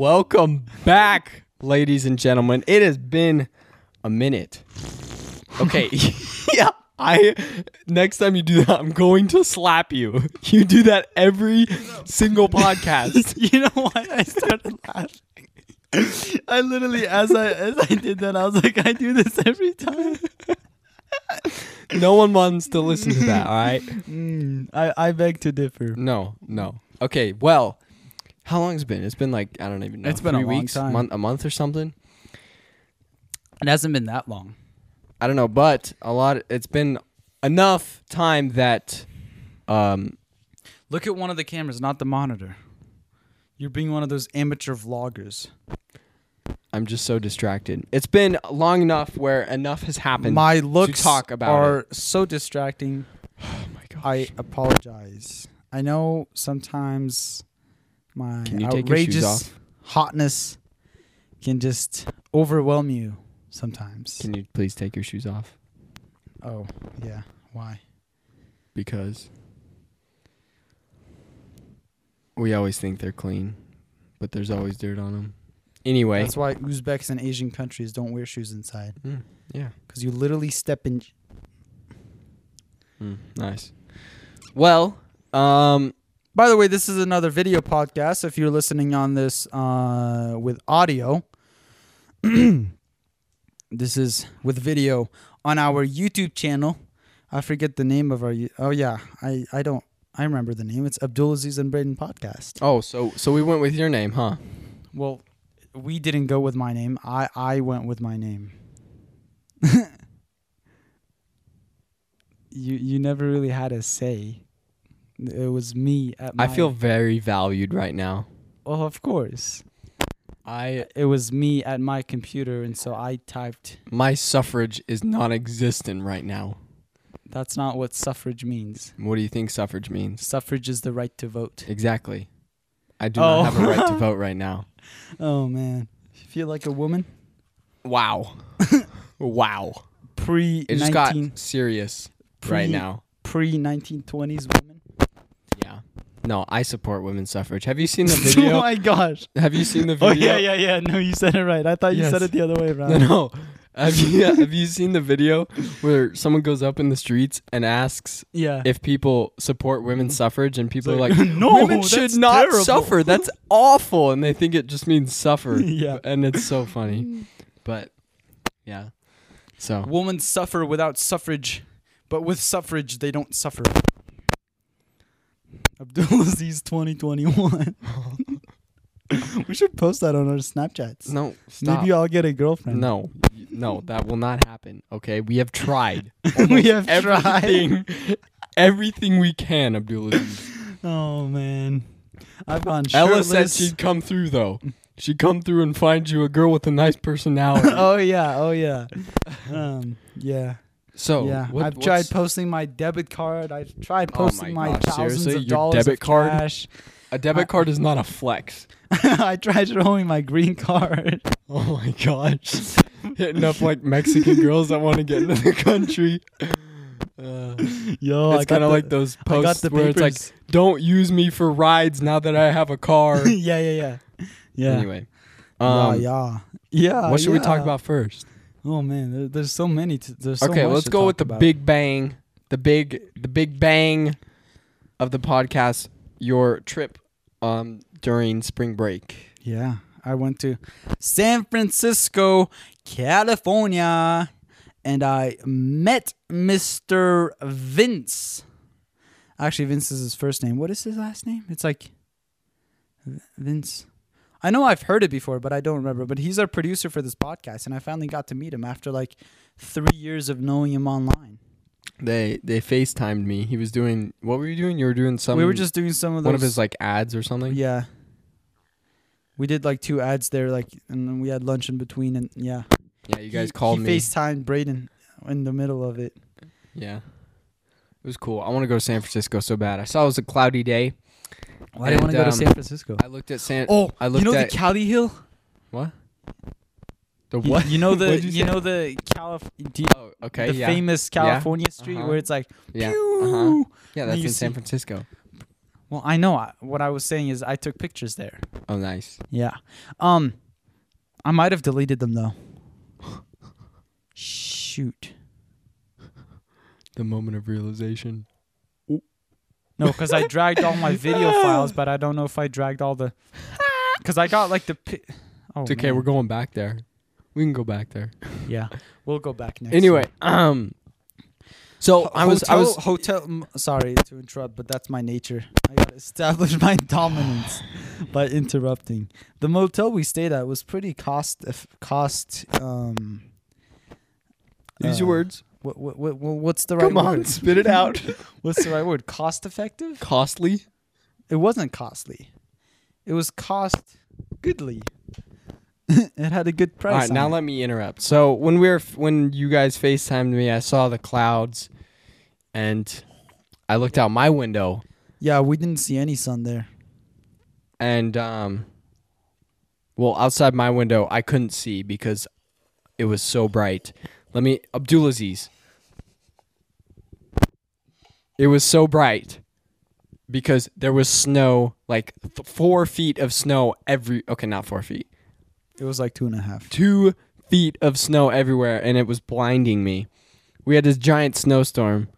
Welcome back, ladies and gentlemen. It has been a minute. Okay. yeah. I next time you do that, I'm going to slap you. You do that every single podcast. you know why I started laughing? I literally, as I as I did that, I was like, I do this every time. No one wants to listen to that, all right? Mm, I I beg to differ. No, no. Okay, well, how long has it been? It's been like I don't even know. It's been a three long time. month, a month or something. It hasn't been that long. I don't know, but a lot. It's been enough time that, um, Look at one of the cameras, not the monitor. You're being one of those amateur vloggers. I'm just so distracted. It's been long enough where enough has happened. My looks talk about are so distracting. oh my gosh. I apologize. I know sometimes my Can you take your shoes outrageous hotness can just overwhelm you sometimes. Can you please take your shoes off? oh, yeah. Why? Because we always think they're clean, but there's always dirt on them. Anyway, That's why Uzbeks and Asian countries don't wear shoes inside Mm, yeah, because you literally step in. Mm, nice. Well, um, By the way, this is another video podcast. If you're listening on this uh, with audio, this is with video on our YouTube channel. I forget the name of our. Oh yeah, I I don't. I remember the name. It's Abdulaziz and Braden podcast. oh, so so we went with your name, huh? Well, we didn't go with my name. I I went with my name. you you never really had a say. It was me at my I feel very valued right now. Well, of course. I It was me at my computer, and so I typed. my suffrage is non-existent right now. That's not what suffrage means. What do you think suffrage means? Suffrage is the right to vote. Exactly. I do Oh. not have a right to oh. vote right now. Oh man, you feel like a woman Wow. wow. pre It just got serious right now. pre nineteen twenties woman. Yeah. No, I support women's suffrage. Have you seen the oh video? oh my gosh. have you seen the oh, video? Oh video? yeah, yeah, yeah. No, you said it right. I thought you said it the other way around. No, no. Have you have you seen the video where someone goes up in the streets and asks Yeah. if people support women's suffrage and people like, are like, "No, women should that's not terrible." suffer. That's awful, and they think it just means suffer. Yeah. and it's so funny. But yeah, so Women suffer without suffrage, but with suffrage they don't suffer. Abdulaziz 2021. we should post that on our Snapchats. no, stop. Maybe I'll get a girlfriend. no, no, that will not happen. Okay, we have tried. we have tried. everything, everything we can, Abdulaziz. Oh man, I've gone Ella shirtless. said she'd come through though. She'd come through and find you a girl with a nice personality. oh yeah, oh yeah, um, yeah, So yeah. what- I've tried posting my debit card. I've tried Oh posting my my, gosh, thousands seriously? of Your dollars debit of card? cash. a debit card is not a flex. I tried showing my green card. Oh my gosh. Hitting up like Mexican girls that want to get into the country. Uh, Yo, it's kind of like those I posts where it's like, "Don't use me for rides now that I have a car." yeah, yeah, yeah, yeah. Anyway, um, yeah, yeah, yeah. what should we talk about first? Oh man, there's so many. To, there's so okay, let's go with the about. big bang, the big, the big bang of the podcast. Your trip um during spring break. Yeah, I went to San Francisco, California, and I met Mr. Vince. Actually, Vince is his first name. What is his last name? It's like Vince. I know I've heard it before, but I don't remember. But he's our producer for this podcast, and I finally got to meet him after like three years of knowing him online. They they FaceTimed me. He was doing what were you doing? You were doing some we were just doing some of those. one of his like ads or something. Yeah. We did like two ads there, like, and then we had lunch in between, and yeah. Yeah, you guys he, called he me. FaceTimed Braden in the middle of it. Yeah. It was cool. I want to go to San Francisco so bad. I saw it was a cloudy day. Why do you want to go to um, San Francisco? I looked at San Oh, I looked you know at the Cali Hill? what? The You- what? You know the What'd you, you say? know the Calif- do you- Oh, okay. the yeah. famous California street Uh-huh. where it's like yeah. Uh-huh. Yeah, that's you in San see- Francisco. Well, I know. I, what I was saying is I took pictures there. Oh, nice. Yeah. Um, I might have deleted them though. Shoot. The moment of realization. No, because I dragged all my video files, but I don't know if I dragged all the. Because I got like the. Pi- oh, It's okay. man. We're going back there. We can go back there. Yeah, we'll go back next. Anyway, time. um, so Ho- I was I was hotel. m- Sorry to interrupt, but that's my nature. I gotta establish my dominance by interrupting. The motel we stayed at was pretty cost cost. Um, use your uh, words. What, what, what, what's the right Come on, word? spit it out. What's the right word? Cost effective? Costly. It wasn't costly. It was cost goodly. it had a good price. All right, now it. let me interrupt. So when we were when you guys FaceTimed me, I saw the clouds, and I looked out my window, yeah, we didn't see any sun there. and um, well, outside my window, I couldn't see because it was so bright. Let me Abdulaziz. It was so bright because there was snow, like th- four feet of snow every. Okay, not four feet. It was like two and a half. two feet of snow everywhere and it was blinding me. We had this giant snowstorm.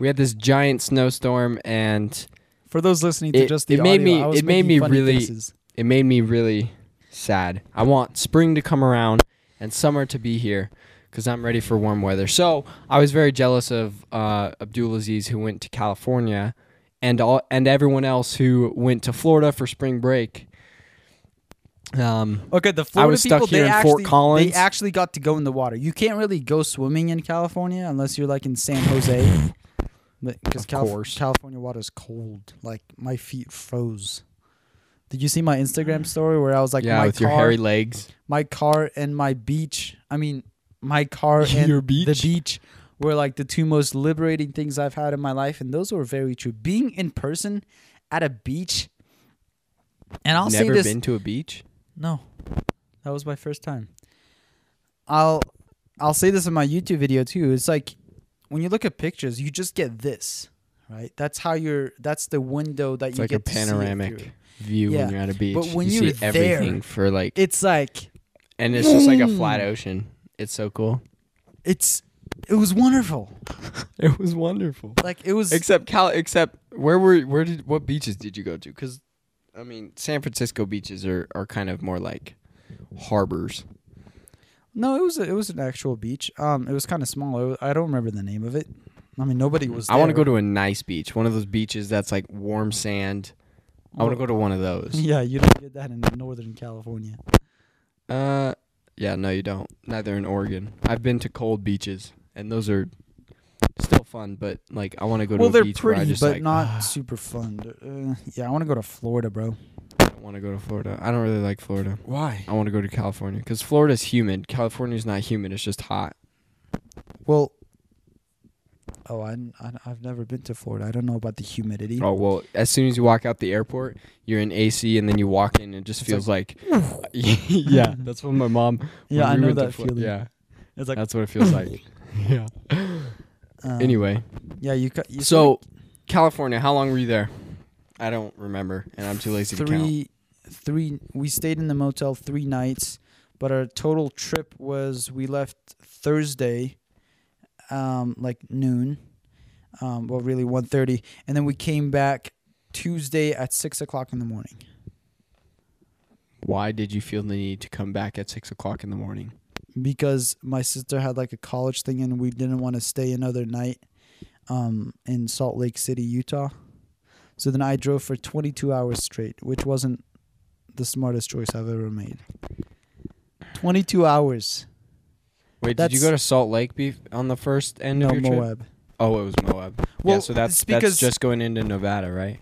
We had this giant snowstorm and For those listening to It- just the it made audio, me- it made me really- faces. it made me really sad. I want spring to come around and summer to be here because I'm ready for warm weather. So I was very jealous of uh, Abdulaziz who went to California and all and everyone else who went to Florida for spring break. Um, Okay, the Florida was stuck people here they in actually Fort Collins. they actually got to go in the water. You can't really go swimming in California unless you're like in San Jose. Because Of course. California water's cold. Like my feet froze. Did you see my Instagram story where I was like, yeah, my with car, your hairy legs. my car and my beach. I mean, my car and Your the beach? beach were like the two most liberating things I've had in my life, and those were very true. Being in person at a beach, and I'll say this: Never been to a beach? No, that was my first time. I'll I'll say this in my YouTube video too. It's like when you look at pictures, you just get this, right? That's how you're. That's the window that It's you like a get to see it through. panoramic view Yeah, when you're at a beach. but when you you're see everything for like, It's like and it's just like a flat ocean. It's so cool. it's it was wonderful. It was wonderful. Like it was. Except Cal. Except where were where did what beaches did you go to? Because, I mean, San Francisco beaches are are kind of more like harbors. no, it was a, it was an actual beach. Um, it was kind of small. It wa- I don't remember the name of it. I mean, nobody was. I want to go to a nice beach, one of those beaches that's like warm sand. I want to go to one of those. Yeah, you don't get that in Northern California. Uh, yeah, no, you don't. Neither in Oregon. I've been to cold beaches, and those are still fun. But like, I want to go to well, a they're beach where I pretty, just but like not super fun. Uh, yeah, I want to go to Florida, bro. I want to go to Florida. I don't really like Florida. Why? I want to go to California because Florida's humid. California's not humid. It's just hot. Well, oh, I, I I've never been to Florida. I don't know about the humidity. Oh well, as soon as you walk out the airport, you're in AC, and then you walk in, and it just It's feels like, yeah, that's what my mom. yeah, I we know that feeling. Yeah, it's like that's what it feels like. yeah. um, Anyway, Yeah, you. ca- you so California, how long were you there? I don't remember, and I'm too lazy to count. three, three. We stayed in the motel three nights, but our total trip was we left Thursday, um, like noon, um, well, really one thirty, and then we came back Tuesday at six o'clock in the morning. Why did you feel the need to come back at six o'clock in the morning? because my sister had like a college thing and we didn't want to stay another night um, in Salt Lake City, Utah. So then I drove for 22 hours straight, which wasn't the smartest choice I've ever made. 22 hours. Wait, did you go to Salt Lake beef on the first end No, of your trip? Moab. Oh, it was Moab. yeah, Well, so that's because- that's just going into Nevada, right?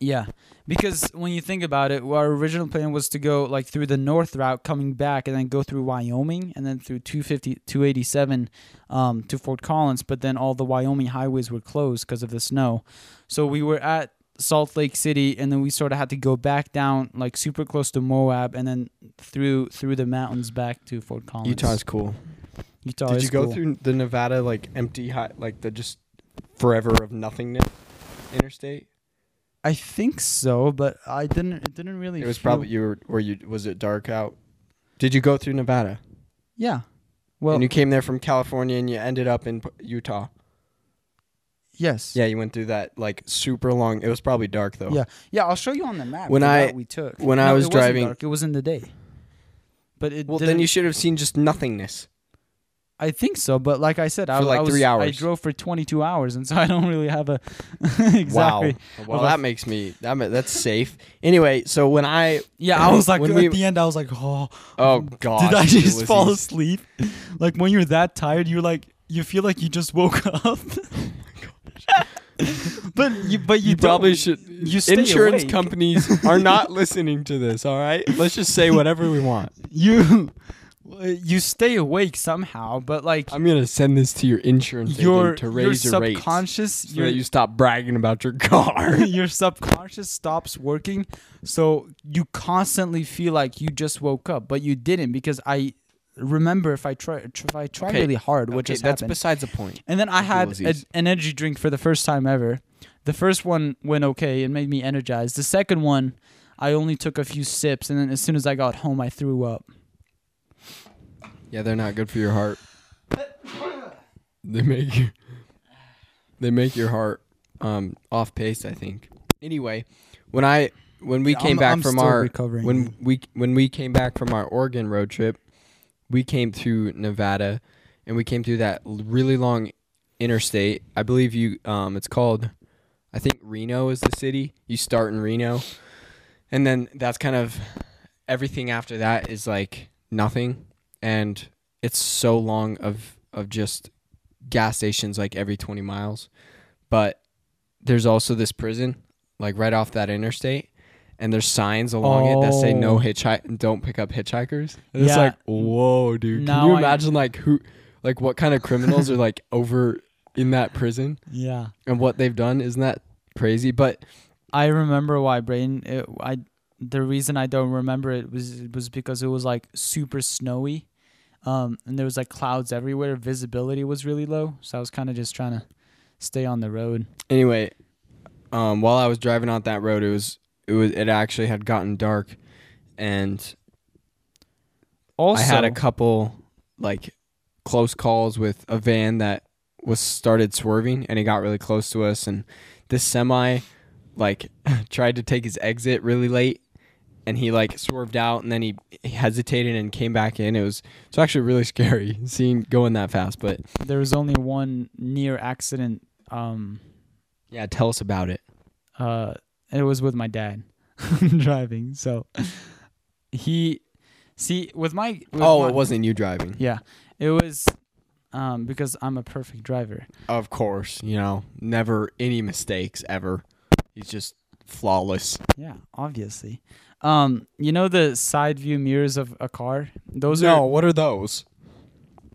Yeah, because when you think about it, our original plan was to go like through the north route, coming back, and then go through Wyoming, and then through 250, 287 um, to Fort Collins. But then all the Wyoming highways were closed because of the snow. So we were at Salt Lake City, and then we sort of had to go back down, like super close to Moab, and then through through the mountains back to Fort Collins. Utah's cool. Utah Did you go cool. through the Nevada like empty hot like the just forever of nothingness? interstate? I think so, but I didn't. It didn't really. It was feel- probably you were were you was it dark out? Did you go through Nevada? Yeah. Well, and you came there from California and you ended up in Utah. yes. Yeah, you went through that like super long. It was probably dark though. Yeah. Yeah. I'll show you on the map. When I- we took when I was it driving- dark, it was in the day. But it Well, then you should have seen just nothingness. I think so, but like I said, I, like, I was, three I drove for 22 hours, and so I don't really have a exactly. Wow. Well, that makes me that that's safe. Anyway, so when I Yeah, I was like at we- the end, I was like, oh, oh um, god, did I just fall asleep? Like when you're that tired, you're like, you feel like you just woke up. but you, but you, You probably should. you Insurance awake. companies are not listening to this. All right, let's just say whatever we want. You Uh, you stay awake somehow, but like I'm gonna send this to your insurance your agent to raise your your rates subconscious, so your that you stop bragging about your car. your subconscious stops working, so you constantly feel like you just woke up, but you didn't because I remember if I try if I tried Okay, really hard, which Okay, that's happened. besides the point. And then I had a, an energy drink for the first time ever. The first one went okay. It made me energized. The second one, I only took a few sips, and then as soon as I got home, I threw up. Yeah, they're not good for your heart. They make you. They make your heart um off pace. I think. Anyway, when I when we Yeah, came I'm- back I'm from our recovering. when we when we came back from our Oregon road trip, we came through Nevada, and we came through that really long interstate. I believe you. Um, it's called. I think Reno is the city. You start in Reno, and then that's kind of everything after that is like nothing, and it's so long of of just gas stations like every 20 miles but there's also this prison like right off that interstate and there's signs along it that say no Oh. hitchhike don't pick up hitchhikers and it's like whoa dude Now can you I- imagine like who like what kind of criminals are like over in that prison Yeah. and what they've done isn't that crazy but I remember why Braden. It, I the reason I don't remember it was was because it was like super snowy, um, and there was like clouds everywhere. Visibility was really low, so I was kind of just trying to stay on the road. anyway um while i was driving out that road it was it was it actually had gotten dark and Also, I had a couple like close calls with a van that was started swerving and it got really close to us and this semi like tried to take his exit really late and he like swerved out and then he hesitated and came back in. It was it's actually really scary seeing going that fast, but there was only one near accident. Um, yeah, tell us about it. uh, it was with my dad driving. So he see with my with Oh, my- it wasn't you driving. yeah, it was um because I'm a perfect driver. Of course, you know, never any mistakes ever. He's just flawless. Yeah, obviously. Um, you know the side view mirrors of a car? Those no, are what are those?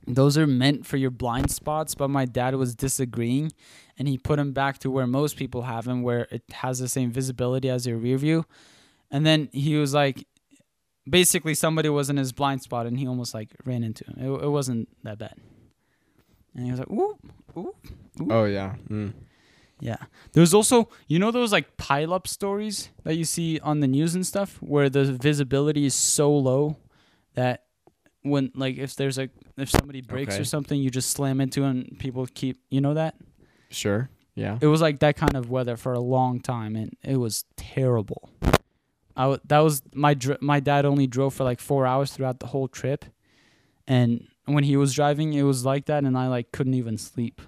those are meant for your blind spots, but my dad was disagreeing and he put them back to where most people have them where it has the same visibility as your rear view. And then he was like basically somebody was in his blind spot and he almost like ran into him. It, it wasn't that bad. And he was like, "Ooh, ooh." Oh yeah. Mm. Yeah. There's also, you know, those like pile up stories that you see on the news and stuff where the visibility is so low that when, like, if there's a, if somebody breaks Okay. or something, you just slam into and people keep, you know, that? Sure. Yeah. It was like that kind of weather for a long time and it was terrible. I w- that was my, dr- my dad only drove for like four hours throughout the whole trip. And when he was driving, it was like that and I like couldn't even sleep.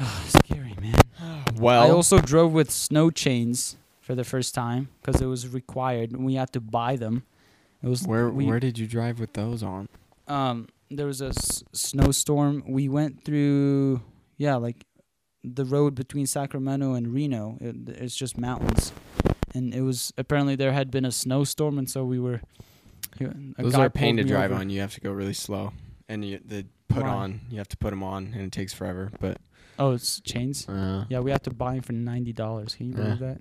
Scary, man. Well, I also drove with snow chains for the first time because it was required and we had to buy them. It was where we, where did you drive with those on? um there was a s- snowstorm. We went through yeah like the road between Sacramento and Reno. It, it's just mountains, and it was apparently there had been a snowstorm and so we were. a Those are a pain to drive over. on. You have to go really slow, and you the put Why? on. You have to put them on, and it takes forever. But Oh, it's chains. uh, Yeah, we had to buy them for ninety dollars. Can you believe that?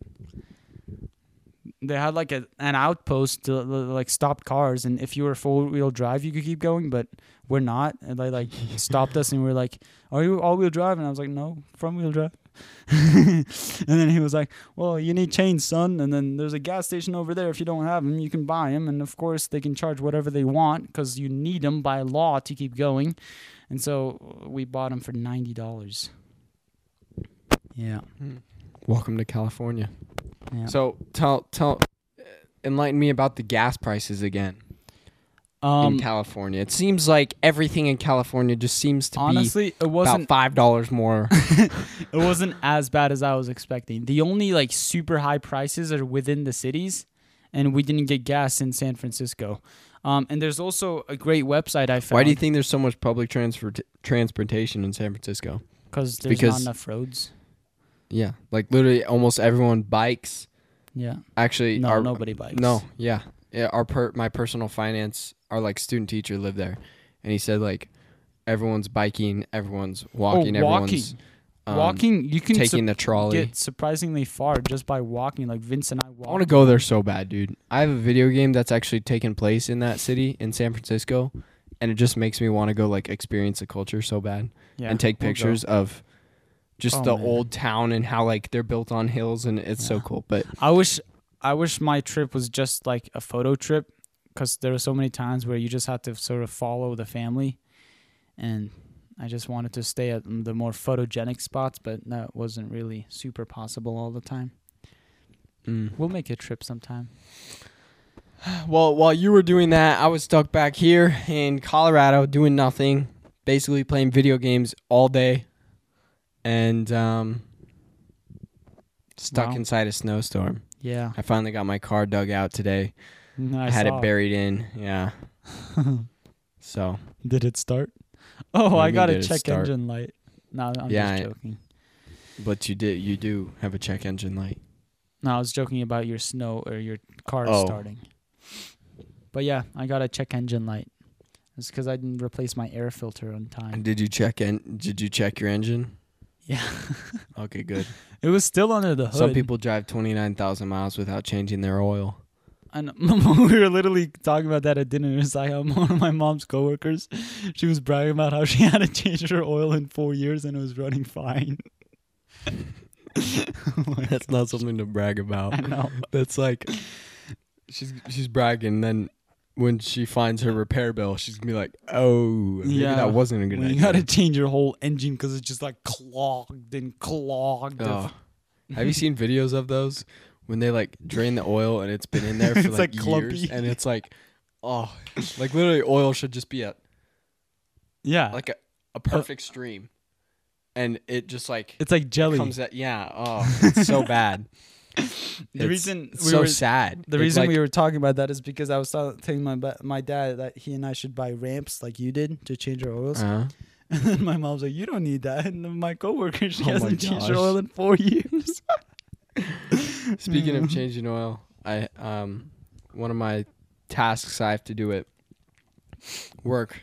they had like a, an outpost to like stop cars, and if you were four wheel drive, you could keep going, but we're not. And they like stopped us, and we are like, "Are you all wheel drive?" And I was like, "No, front wheel drive." and then he was like, "Well, you need chains, son." And then there's a gas station over there. If you don't have them, you can buy them, and of course they can charge whatever they want because you need them by law to keep going. And so we bought them for ninety dollars. Yeah. Welcome to California. yeah. So tell tell enlighten me about the gas prices again um, in California. It seems like everything in California just seems to honestly, it be about wasn't five dollars more. it wasn't as bad as I was expecting. The only like super high prices are within the cities, and we didn't get gas in San Francisco. Um, and there's also a great website I found. Why do you think there's so much public transfer transportation in San Francisco? Because there's because- not enough roads. Yeah, like literally almost everyone bikes. Yeah. Actually, No, our, nobody bikes. No, yeah, yeah. Our per my personal finance, our like student teacher lived there, and he said like everyone's biking, everyone's walking, Oh, walking. everyone's um, walking, you can taking sup- the trolley. get surprisingly far just by walking. Like Vince and I walk. I want to go there so bad, dude. I have a video game that's actually taking place in that city in San Francisco, and it just makes me want to go like experience the culture so bad yeah, and take we'll go. pictures of just Oh, the man. old town and how like they're built on hills and it's so cool. But I wish I wish my trip was just like a photo trip because there were so many times where you just had to sort of follow the family, and I just wanted to stay at the more photogenic spots, but that wasn't really super possible all the time. mm. We'll make a trip sometime. well, while you were doing that, I was stuck back here in Colorado doing nothing, basically playing video games all day, and um, stuck Wow. inside a snowstorm. Yeah, I finally got my car dug out today. I, I, had saw it buried in. Yeah. so Did it start? Oh, I do you got mean, a did it check start? engine light. No, I'm Yeah, just joking. But you did you do have a check engine light. No, I was joking about your snow or your car Oh. starting. But yeah, I got a check engine light. It's because I didn't replace my air filter on And time. did you check in did you check your engine? Yeah, Okay, good. it was still under the hood. Some people drive 29,000 miles without changing their oil. And we were literally talking about that at dinner. It's like one of my mom's coworkers. She was bragging about how she had to change her oil in four years and it was running fine. Like, That's not something to brag about. I know. That's like she's she's bragging then when she finds her repair bill, she's to be like, "Oh, maybe Yeah, that wasn't a good When you got to change your whole engine because it's just like clogged and clogged. Oh. Have you seen videos of those when they like drain the oil and it's been in there for It's, like, like, clumpy. years and it's like oh, like literally oil should just be a yeah, like a, a uh, perfect stream. And it just like it's like jelly. comes at yeah, oh, it's so bad. the reason we so were sad. the It's reason like- we were talking about that is because I was telling my my dad that he and I should buy ramps like you did to change our oils. uh And then my mom's like, "You don't need that." And then my coworker, she Oh hasn't changed her oil in four years. Speaking of changing oil, I um one of my tasks I have to do at work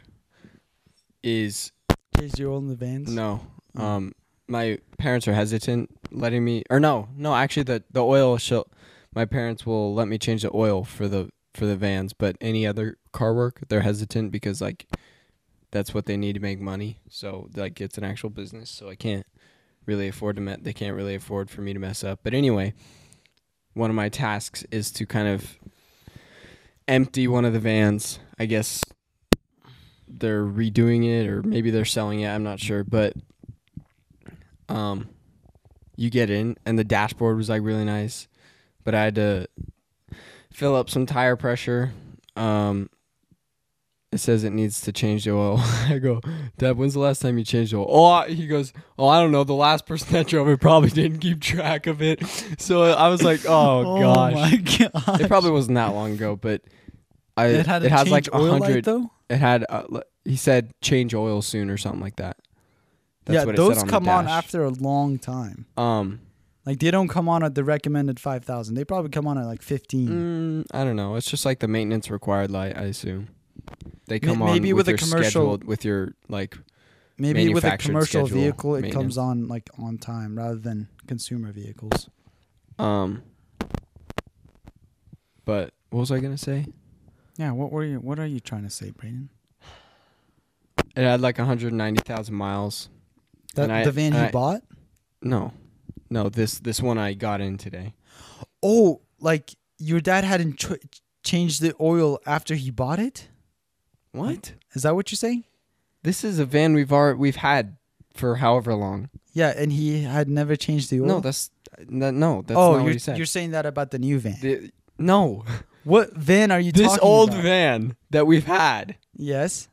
is change your oil in the vans. no. Mm. Um my parents are hesitant letting me or no, no, actually the the oil shall my parents will let me change the oil for the for the vans, but any other car work, they're hesitant because like that's what they need to make money. So like it's an actual business, so I can't really afford to me- they can't really afford for me to mess up. But anyway, one of my tasks is to kind of empty one of the vans. I guess they're redoing it or maybe they're selling it, I'm not sure, but um you get in and the dashboard was like really nice, but I had to fill up some tire pressure. Um it says it needs to change the oil. I go, Dad, when's the last time you changed the oil? Oh, he goes, Oh, I don't know. The last person that drove it probably didn't keep track of it. So I was like, Oh, gosh. my god! It probably wasn't that long ago, but I It had a has like a oil hundred. though. It had uh, he said change oil soon or something like that. That's yeah, those on come on after a long time. Um, Like they don't come on at the recommended five thousand. They probably come on at like fifteen. mm, I don't know. It's just like the maintenance required light. I assume they come on maybe with a commercial- with your like. Maybe with a commercial vehicle, it comes on like on time rather than consumer vehicles. Um. But what was I gonna say? Yeah. What were you? What are you trying to say, Braden? It had like 190,000 miles. That I- the van he I- bought? No, no. This this one I got in today. Oh, like your dad hadn't ch- changed the oil after he bought it? What? Is that what you're saying? This is a van we've already we've had for however long. Yeah, and he had never changed the oil. No, that's that, no. That's oh, not you're, what he said. you're saying that about the new van. The- no, what van are you this old about? van that we've had. Yes.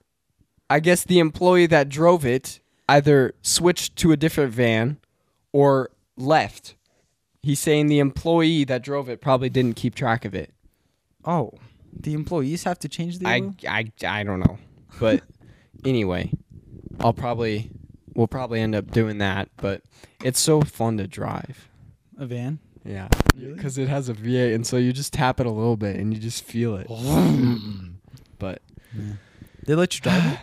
I guess the employee that drove it either switched to a different van or left. He's saying the employee that drove it probably didn't keep track of it. Oh, the employees have to change the I. I, I don't know. But anyway, I'll probably we'll probably end up doing that, but it's so fun to drive. A van? Yeah. Really? Cuz it has a V8 and so you just tap it a little bit and you just feel it. But They let you drive it?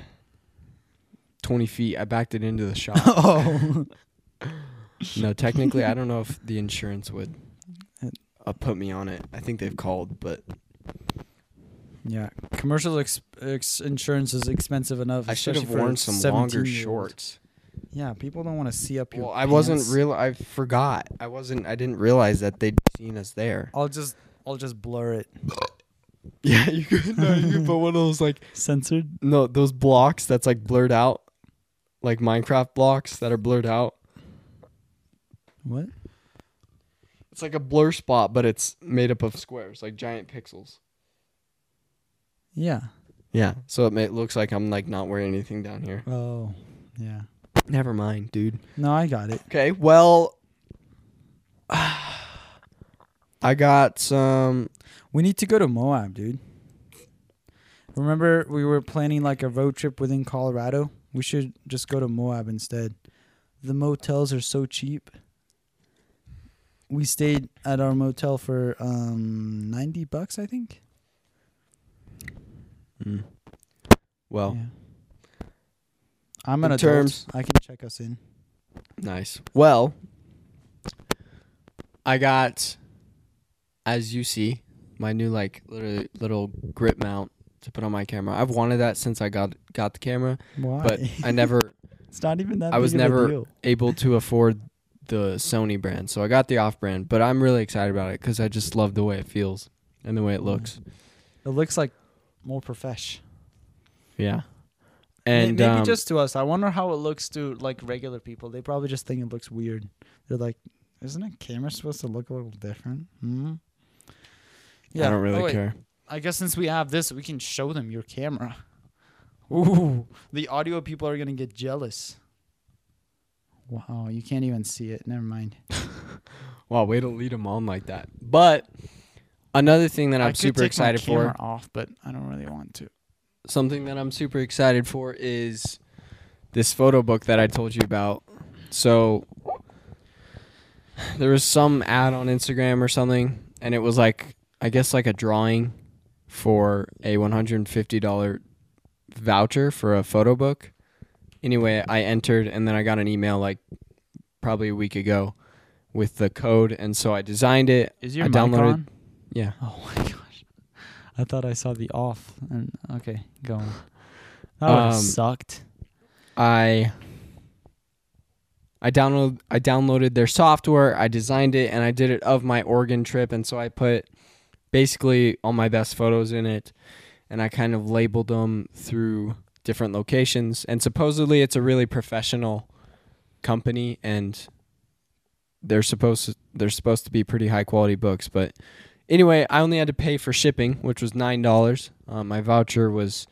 20 feet I backed it into the shop. oh. no, technically I don't know if the insurance would uh, put me on it. I think they've called, but Yeah. Commercial ex- ex- insurance is expensive enough. I should have worn some longer shorts. Yeah, people don't want to see up your Well, I wasn't real I forgot. I wasn't I didn't realize that they'd seen us there. I'll just I'll just blur it. Yeah, you could no, you could put one of those like Censored? no, those blocks that's like blurred out. Like Minecraft blocks that are blurred out. What? It's like a blur spot, but it's made up of squares, like giant pixels. Yeah. Yeah. So it, ma- it looks like I'm like not wearing anything down here. Oh. Yeah. Never mind, dude. No, I got it. Okay, well I got some We need to go to Moab, dude. Remember we were planning like a road trip within Colorado? We should just go to Moab instead. The motels are so cheap. We stayed at our motel for um 90 bucks, I think. Mm. Well, Yeah. I'm In adult. terms- I can check us in. nice. Well, I got as you see, my new like little little grip mount to put on my camera. I've wanted that since I got got the camera, Why? but I never it's not even that I was big of a never- able to afford the Sony brand. So I got the off brand, but I'm really excited about it cuz I just love the way it feels and the way it looks. It looks like more profesh. Yeah. And maybe um, just to us. I wonder how it looks to like regular people. They probably just think it looks weird. They're like, "Isn't a camera supposed to look a little different?" hmm Yeah. I don't really Oh, care. I guess since we have this, we can show them your camera. Ooh, the audio people are gonna get jealous. Wow, you can't even see it. Never mind. Wow, way to lead them on like that. But another thing that I'm super excited for, camera off, but I don't really want to. something that I'm super excited for is this photo book that I told you about. So there was some ad on Instagram or something, and it was like I guess like a drawing for a $150 voucher for a photo book. Anyway, I entered and then I got an email like probably a week ago with the code, and so I designed it. Is your I mic downloaded- on? Yeah. Oh my gosh. I thought I saw the off. And okay, go on. That Um, sucked. I I download I downloaded their software, I designed it and I did it of my Oregon trip and so I put basically all my best photos in it and I kind of labeled them through different locations. And supposedly it's a really professional company and they're supposed to, they're supposed to be pretty high quality books. But anyway I only had to pay for shipping which was nine dollars. Um, my voucher was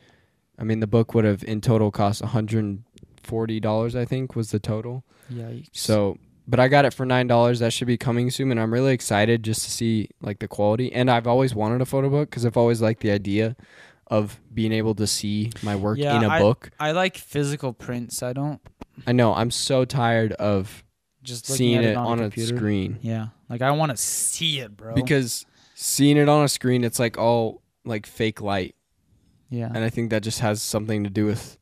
I mean the book would have in total cost $140 I think was the total. Yikes. so, but I got it for nine dollars. That should be coming soon, and I'm really excited just to see like the quality. And I've always wanted a photo book because I've always liked the idea of being able to see my work Yeah, in a I- book. I like physical prints. I don't I know I'm so tired of just seeing at it on, on a, a screen Yeah, like I want to see it, bro. because seeing it on a screen, it's like all like fake light, yeah, and I think that just has something to do with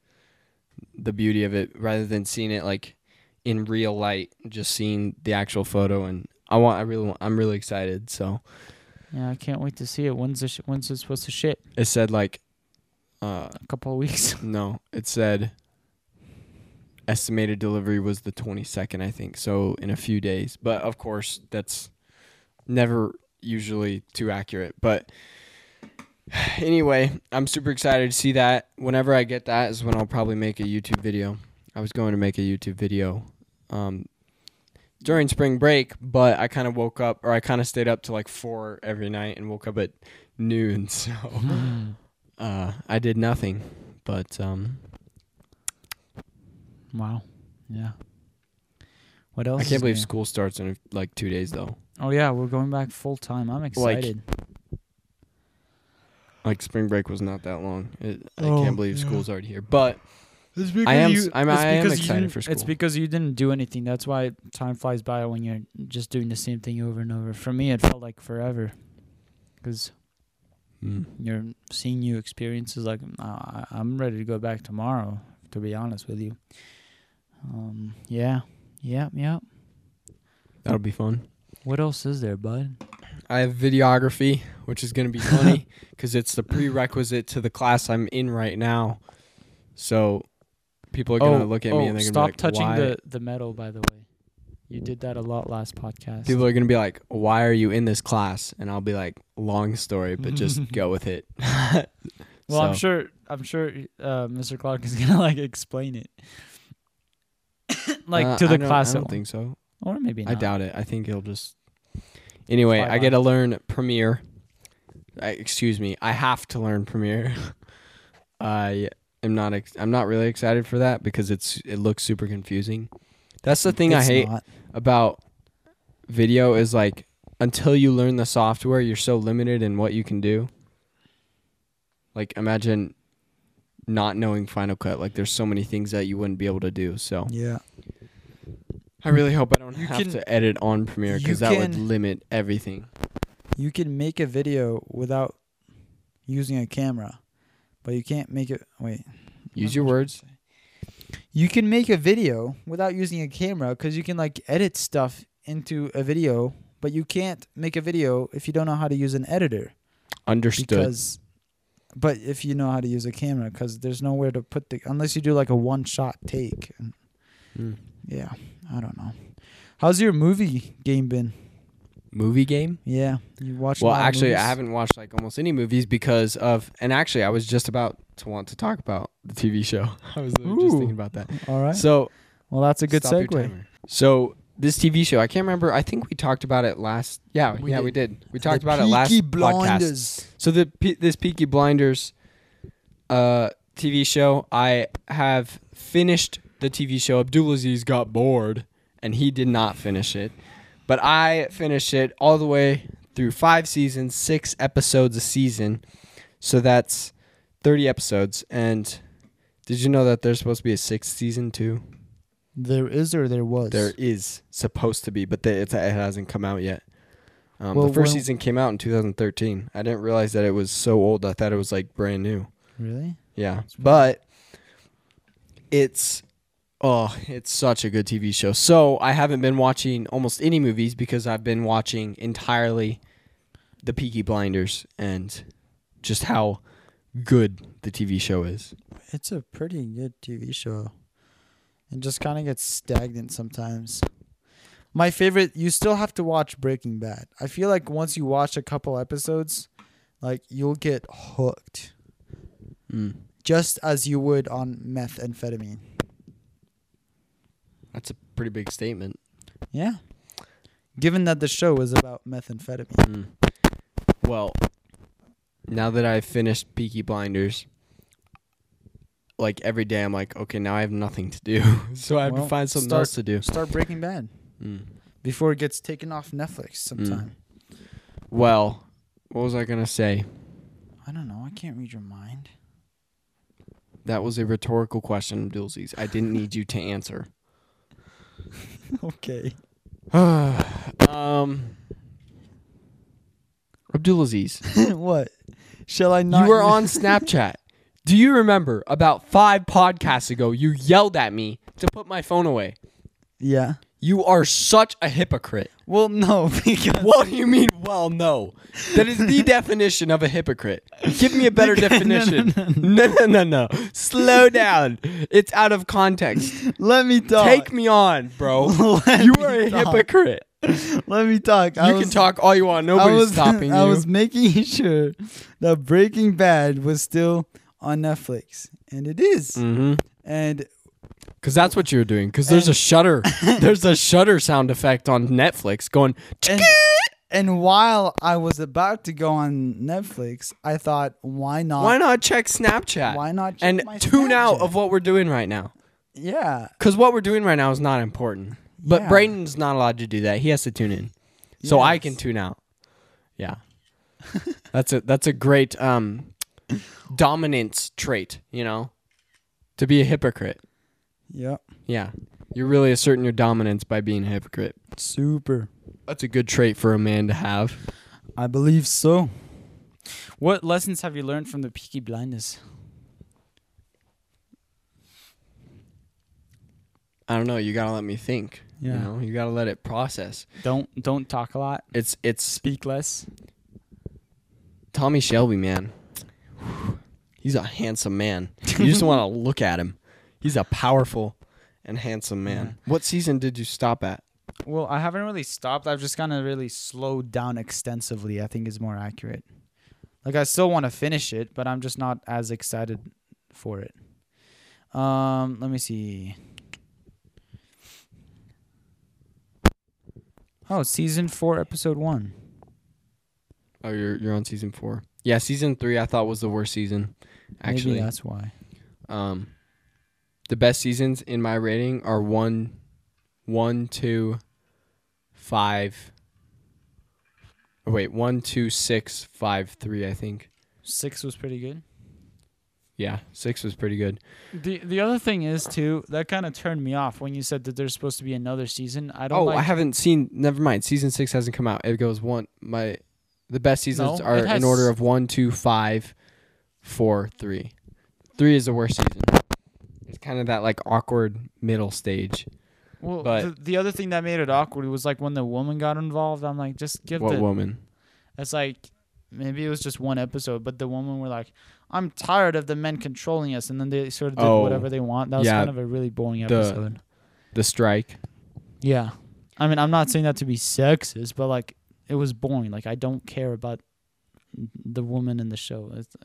the beauty of it, rather than seeing it like in real light, just seeing the actual photo. And I want, I really, want, I'm really excited. So. Yeah, I can't wait to see it. When's the sh- when's it supposed to ship? It said like, uh, A couple of weeks. no, it said estimated delivery was the 22nd, I think. So in a few days. But of course, that's never usually too accurate. But anyway, I'm super excited to see that. Whenever I get that is when I'll probably make a YouTube video. I was going to make a YouTube video um, during spring break, but I kind of woke up or I kind of stayed up to like 4 every night and woke up at noon. So uh, I did nothing. But um, wow. Yeah. What else? I can't believe new? school starts in like two days though. Oh yeah, we're going back full time. I'm Like, excited. Like spring break was not that long. It, I Oh, can't believe yeah. school's already here. But It's I am you- I'm- it's I am because you excited didn't- for It's because you didn't do anything. That's why time flies by when you're just doing the same thing over and over. For me, it felt like forever. Because mm, you're seeing new experiences. Like uh, I'm ready to go back tomorrow. To be honest with you. Um. Yeah. Yeah. Yeah. that'll be fun. What else is there, bud? I have videography, which is going to be funny because it's the prerequisite to the class I'm in right now. So people are going to look at me and they're going to be Oh, stop like, touching "Why?" the the metal. By the way, you did that a lot last podcast. People are going to be like, "Why are you in this class?" And I'll be like, "Long story, but just go with it." well, I'm sure. I'm sure uh, Mr. Clark is gonna like explain it, like uh, to the don't- class, I don't think so. or maybe not. I doubt it. I think he'll just. Anyway, I get to learn Premiere. I, excuse me, I have to learn Premiere. I am not. Ex- I'm not really excited for that because it's. It looks super confusing. That's the thing I hate not. about video is like until you learn the software, you're so limited in what you can do. Like imagine not knowing Final Cut. Like there's so many things that you wouldn't be able to do. So Yeah. I really hope I don't You have can- to edit on Premiere you because that would can- limit everything. You can make a video without using a camera, but you can't make it. Wait. Use your words. You can make a video without using a camera because you can like edit stuff into a video, but you can't make a video if you don't know how to use an editor. Understood. Because, but if you know how to use a camera, because there's nowhere to put the unless you do like a one shot take. And Mm. yeah, I don't know. How's your movie game been? Movie game? Yeah, you watched. Well, actually, I haven't watched like almost any movies because of, and actually, I was just about to want to talk about the TV show. I was literally just thinking about that. All right. So well, that's a good segue. So this TV show, I can't remember. I think we talked about it last. Yeah, We yeah, did. we did. We talked The about it last Peaky podcast. So the this Peaky Blinders uh, TV show, I have finished the TV show. Abdulaziz got bored, and he did not finish it. But I finished it all the way through five seasons, six episodes a season. So that's thirty episodes. And did you know that there's supposed to be a sixth season too? There is or there was. There is supposed to be, but the, it's, it hasn't come out yet. Um, Well, the first when- season came out in 2013. I didn't realize that it was so old. I thought it was like brand new. Really? Yeah, but it's oh, it's such a good TV show. So I haven't been watching almost any movies because I've been watching entirely the Peaky Blinders and just how good the TV show is. It's a pretty good TV show. It just kind of gets stagnant sometimes. My favorite, you still have to watch Breaking Bad. I feel like once you watch a couple episodes, like you'll get hooked, Mm. just as you would on methamphetamine. That's a pretty big statement. Yeah. Given that the show is about methamphetamine. Mm. Well, now that I've finished Peaky Blinders, like every day I'm like, okay, now I have nothing to do, so I have Well, to find something start- else to do. Start Breaking Bad Mm. before it gets taken off Netflix sometime. Well, what was I gonna say? I don't know. I can't read your mind. That was a rhetorical question, Abdulaziz. I didn't need you to answer. okay. um, Abdulaziz, what? Shall I not? you were on Snapchat. Do you remember about five podcasts ago you yelled at me to put my phone away? Yeah. You are such a hypocrite. Well, no, because What do you mean? Well, no. That is the definition of a hypocrite. Give me a better definition. No, no, no, no. Slow down. It's out of context. let me talk. Take me on, bro. Let You me are a talk. hypocrite. Let me talk. I You was, can talk all you want. I Nobody's was, stopping you. I was making sure that Breaking Bad was still on Netflix, and it is. mm-hmm. And Because that's what you're doing. Because there's a shutter. there's a shutter sound effect on Netflix going. and and while I was about to go on Netflix, I thought, why not? Why not check Snapchat? Why not check and tune out of what we're doing right now. Yeah, Because what we're doing right now is not important. But Yeah. Braden's not allowed to do that. He has to tune in. So I can tune out. Yeah. that's a that's a great um dominance trait, you know? To be a hypocrite. Yep. Yeah. You're really asserting your dominance by being a hypocrite. Super. That's a good trait for a man to have. I believe so. What lessons have you learned from the Peaky Blinders? I don't know, you got to let me think. Yeah. You know, you got to let it process. Don't don't talk a lot. It's it's Speak less. Tommy Shelby, man. He's a handsome man. You just want to look at him. He's a powerful and handsome man. What season did you stop at? Well, I haven't really stopped. I've just kind of really slowed down extensively. I think is more accurate. Like I still want to finish it, but I'm just not as excited for it. Um, let me see. Oh, season four, episode one. Oh, you're you're on season four. Yeah, season three I thought was the worst season. Actually, Maybe that's why. um, the best seasons in my rating are one, one, two, five. Oh, wait, one, two, six, five, three. I think. Six was pretty good. Yeah, six was pretty good. The the other thing is too that kind of turned me off when you said that there's supposed to be another season. I don't Oh, like I haven't seen. Never mind. Season six hasn't come out. It goes one. My the best seasons No, are in order of one, two, five, four, three. Three is the worst season. It's kind of that like awkward middle stage. Well, but- the, the other thing that made it awkward was like when the woman got involved. I'm like, just give What the. woman? It's like maybe it was just one episode, but the woman were like, "I'm tired of the men controlling us," and then they sort of did Oh, whatever they want. That was yeah, kind of a really boring the- episode. The strike. yeah, I mean, I'm not saying that to be sexist, but like it was boring. Like I don't care about the woman in the show. It's,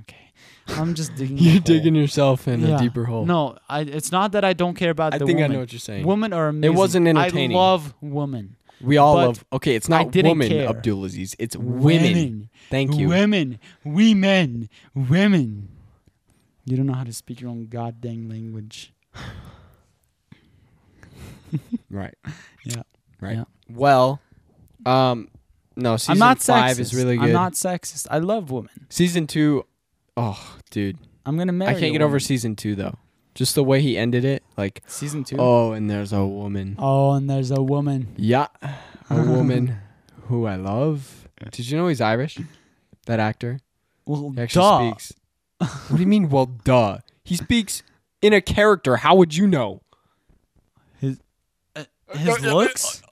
okay, I'm just digging. You're digging yourself in Yeah. a deeper hole. No, I. It's not that I don't care about I the think I woman. Know what you're saying. Women are amazing. wasn't entertaining. I love women. we all but love. Okay, it's I not didn't woman, care. Abdulaziz. It's women. Thank you. Women. We men. Women. You don't know how to speak your own goddamn language. Right. Yeah. Right. Yeah. Well, um, no. Season I'm not five sexist. is really good. I'm not sexist. I love women. Season two, oh, dude, I'm gonna marry. I can't a get over season two though. Just the way he ended it, like, season two. oh, and there's a woman. Oh, and there's a woman. Yeah, a woman who I love. Did you know he's Irish? That actor. Well, He actually duh. speaks. what do you mean? Well, duh. He speaks in a character. How would you know? His uh, uh, His uh, looks.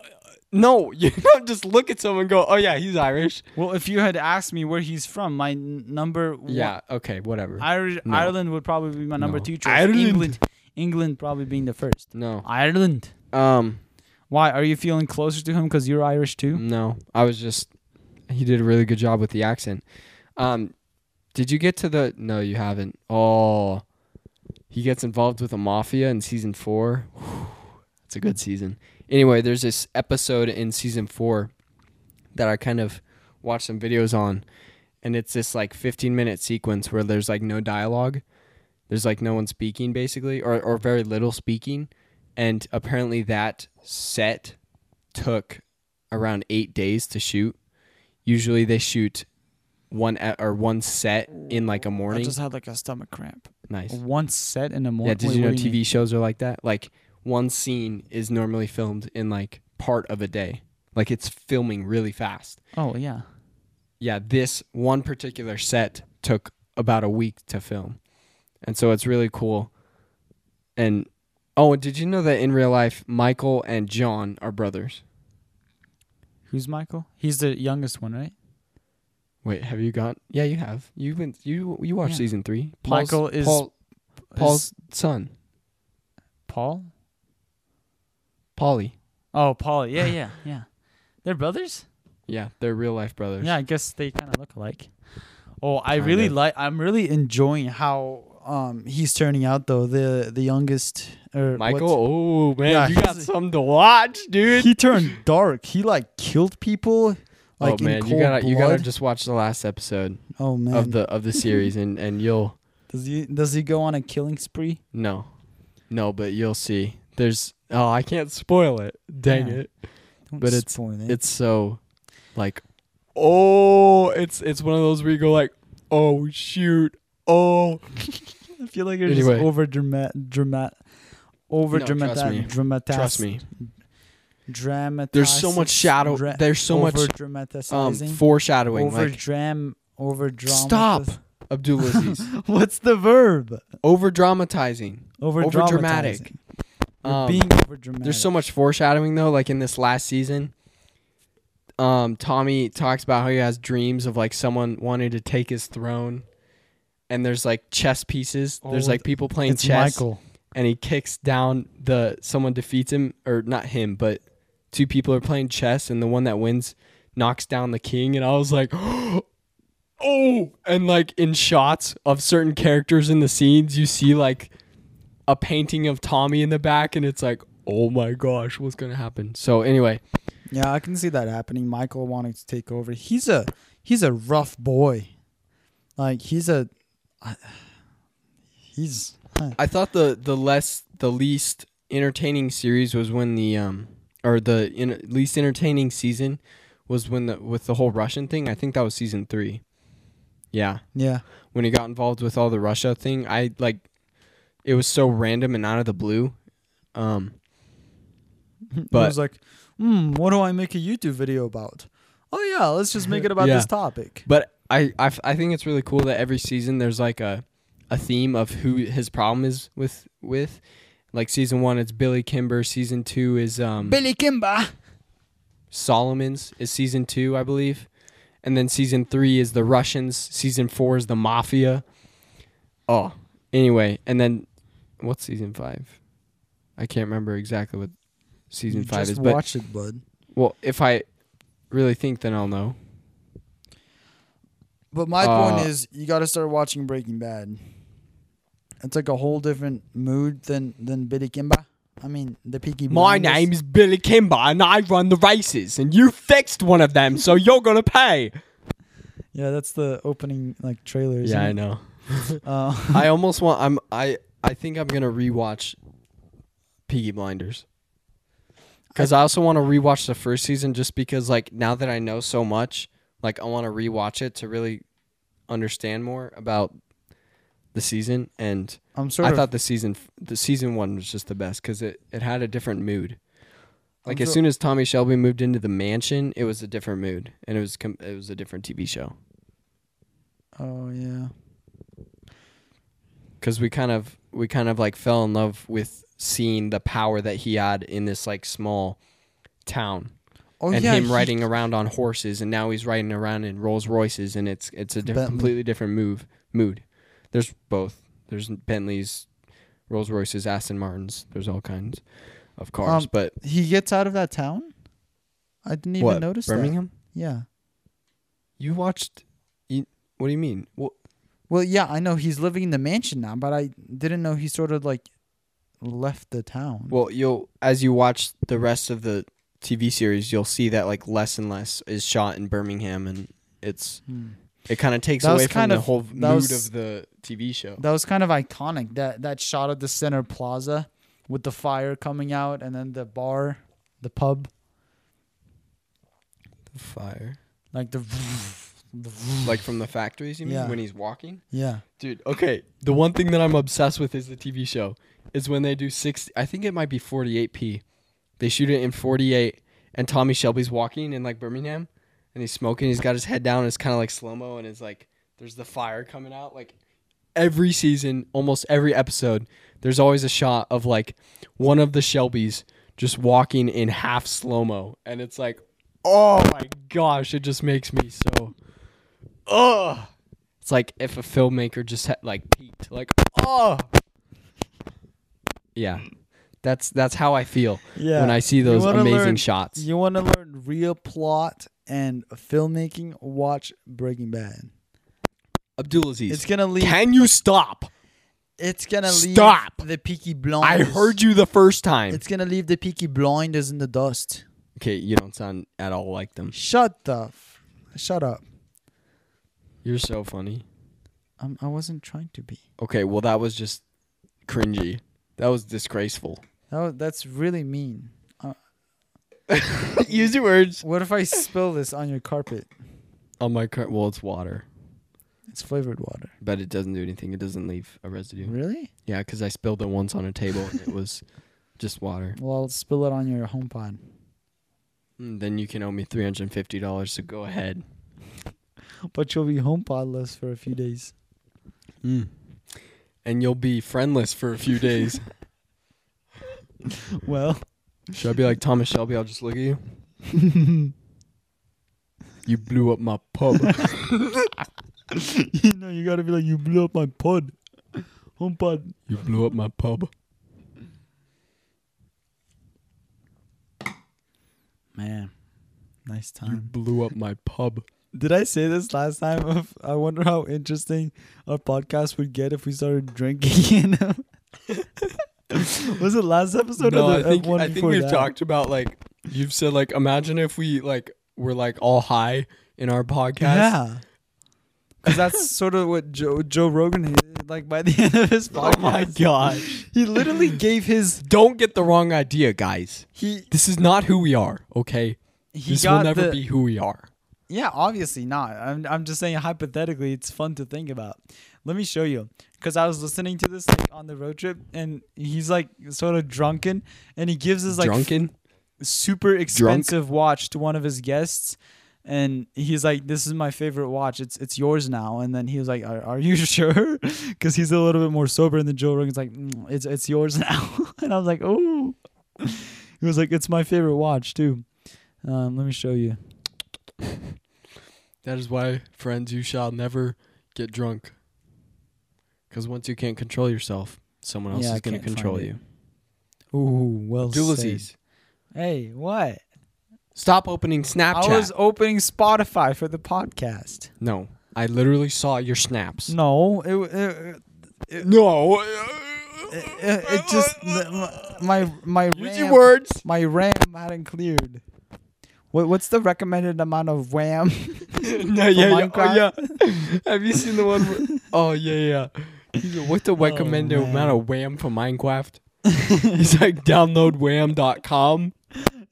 No, you don't just look at someone and go, "Oh yeah, he's Irish." Well, if you had asked me where he's from, my n- number one- Yeah. Okay. Whatever. Irish, No. Ireland would probably be my number No. two choice. Ireland. England, England probably being the first. no. Ireland. Um. Why are you feeling closer to him because you're Irish too? No. I was just. He did a really good job with the accent. Um. Did you get to the? No, you haven't. Oh. He gets involved with the mafia in season four. It's a good season. Anyway, there's this episode in season four that I kind of watched some videos on, and it's this like 15 minute sequence where there's like no dialogue. There's like no one speaking basically, or or very little speaking, and apparently that set took around eight days to shoot. Usually they shoot one e- or one set in like a morning. I just had like a stomach cramp. nice. One set in Yeah, morning. did you know TV shows are like that? Like one scene is normally filmed in like part of a day. Like it's filming really fast. Oh yeah. Yeah, this one particular set took about a week to film. And so it's really cool. And Oh, and did you know that in real life, Michael and John are brothers? Who's Michael? He's the youngest one, right? Wait, have you got? Yeah, you have. You went. You you watched Yeah. season three. Michael is- Paul, Paul's Is son, Paul. Polly. Oh, Paul. Yeah, yeah, yeah. They're brothers. Yeah, they're real life brothers. Yeah, I guess they kind of look alike. Oh, I Kind really like. I'm really enjoying how um he's turning out though. The the youngest or Michael. Oh man, Yeah, you got something to watch, dude. he turned dark. He like killed people. Like oh man, you gotta you gotta just watch the last episode Oh man, of the of the series, and and you'll does he does he go on a killing spree? no, no, but you'll see. There's oh I can't spoil it. Dang Yeah. it. Don't But it's- spoil it. It's so like oh it's it's one of those where you go like oh shoot oh I feel like you're Anyway. just over dramat dramat over No, trust me. dramat trust me. Dramatizing. There's so much shadow. Dra- there's so much um foreshadowing. over like dram over drama. stop, Abdulaziz. What's the verb? over dramatizing. Over Overdramatic. Um, being over dramatic. There's so much foreshadowing though, like in this last season. Um, Tommy talks about how he has dreams of like someone wanting to take his throne, and there's like chess pieces. there's Oh, like people playing It's chess, Michael. and he kicks down the someone defeats him or not him, but two people are playing chess, and the one that wins knocks down the king, and I was like. Oh, and like in shots of certain characters in the scenes, you see like a painting of Tommy in the back, and it's like, oh my gosh, what's gonna happen? So anyway, Yeah, I can see that happening. Michael wanting to take over. He's a he's a rough boy. Like he's a he's I thought the the less the least entertaining series was when the um or the in, least entertaining season was when the with the whole Russian thing. I think that was season three. Yeah, yeah. when he got involved with all the Russia thing, I like it was so random and out of the blue. Um, But I was like, hmm, what do I make a YouTube video about? Oh yeah, let's just make it about Yeah. this topic. But I, I, f- I think it's really cool that every season there's like a a theme of who his problem is with with. Like season one, it's Billy Kimber. Season two is um Billy Kimber. Solomons is season two, I believe, and then season three is the Russians. Season four is the Mafia. Oh, anyway, and then what's season five? I can't remember exactly what season You five just is, but watch it, bud. well, if I really think, then I'll know. But my Uh, point is, you got to start watching Breaking Bad. It's like a whole different mood than than Billy Kimber. I mean, the Peaky My Blinders. is Billy Kimber and I run the races and you fixed one of them, so you're gonna pay. Yeah, that's the opening like trailer. isn't Yeah, I it? know. Uh, I almost want I'm I I think I'm gonna rewatch Peaky Blinders. Cause I also want to rewatch the first season just because like now that I know so much, like I want to rewatch it to really understand more about the season and I'm sort I of. thought the season the season one was just the best because it, it had a different mood. Like I'm as so- soon as Tommy Shelby moved into the mansion, it was a different mood and it was com- it was a different TV show oh yeah. because we kind of we kind of like fell in love with seeing the power that he had in this like small town Oh and yeah. him he- riding around on horses and now he's riding around in Rolls Royces and it's it's a diff- completely different move mood. There's both. There's Bentleys, Rolls Royces, Aston Martins. There's all kinds of cars, Um, but He gets out of that town. I didn't even what notice Birmingham? that. Yeah. You watched? You, what do you mean? What, Well, yeah, I know he's living in the mansion now, but I didn't know he sort of like left the town. well, you'll as you watch the rest of the TV series, you'll see that like less and less is shot in Birmingham, and it's Hmm. it kind of takes That away from kind the whole mood was- of the TV show. That was kind of iconic. That that shot of the center plaza with the fire coming out and then the bar, the pub, The fire, like the like from the factories. You mean Yeah. when he's walking? yeah. Dude, okay. The one thing that I'm obsessed with is the TV show. Is when they do 60 I think it might be 48p. They shoot it in 48 and Tommy Shelby's walking in like Birmingham and he's smoking, he's got his head down, and it's kind of like slow-mo and it's like there's the fire coming out like every season, almost every episode, there's always a shot of like one of the Shelbys just walking in half slow mo, and it's like, oh my gosh, it just makes me so, ugh. It's like if a filmmaker just had like peaked, like, oh, yeah. That's that's how I feel Yeah. when I see those wanna amazing learn- shots. You want to learn real plot and filmmaking? Watch Breaking Bad. Abdulaziz, It's gonna leave. can you stop? It's gonna leave Stop. the Peaky Blinders. I heard you the first time. It's gonna leave the Peaky Blinders in the dust. Okay, you don't sound at all like them. Shut the. F- shut up. You're so funny. Um, I wasn't trying to be. Okay, well that was just cringy. That was disgraceful. That was, that's really mean. Uh, Use your words. what if I spill this on your carpet? On my car, well, it's water, It's flavored water. but it doesn't do anything. It doesn't leave a residue. Really? Yeah, because I spilled it once on a table and it was just water. Well, I'll spill it on your HomePod. Mm, then you can owe me three hundred and fifty dollars. So go ahead. But you'll be HomePodless for a few days. Mm. And you'll be friendless for a few days. Well, Should I be like Thomas Shelby? I'll just look at you. You blew up my pub. you know, you gotta be like, you blew up my pod. HomePod. you blew up my pub. Man, nice time. You blew up my pub. Did I say this last time? Of I wonder how interesting our podcast would get if we started drinking in them. Was it last episode no, or I the think one I think we've that? talked about like you've said like imagine if we like were like all high in our podcast. Yeah. Because that's sort of what Joe Joe Rogan did, like by the end of his podcast. Oh my gosh. He literally gave his Don't get the wrong idea, guys. he This is not who we are, okay? he this got will never the, be who we are. Yeah, obviously not. I'm I'm just saying hypothetically, it's fun to think about. Let me show you, because I was listening to this like, on the road trip, and he's like sort of drunken, and he gives his like f- super expensive watch to one of his guests. And he's like, "This is my favorite watch. It's it's yours now." And then he was like, "Are, are you sure?" Because he's a little bit more sober. Then Joe Rogan's like, mm, "It's it's yours now." and I was like, "Oh." He was like, "It's my favorite watch too." Um, let me show you. That is why, friends, you shall never get drunk. Because once you can't control yourself, someone else Yeah, is going to control you. Ooh, well said. Hey, what? stop opening Snapchat. I was opening Spotify for the podcast. no, I literally saw your snaps. No, it it, it, No. it, it just my my RAM, words. my RAM hadn't cleared. What what's the recommended amount of RAM? no, yeah, yeah, oh, yeah. Have you seen the one? Where, oh yeah, yeah. What's the oh, recommended Oh, amount of WAM for Minecraft? He's like downloadwham.com.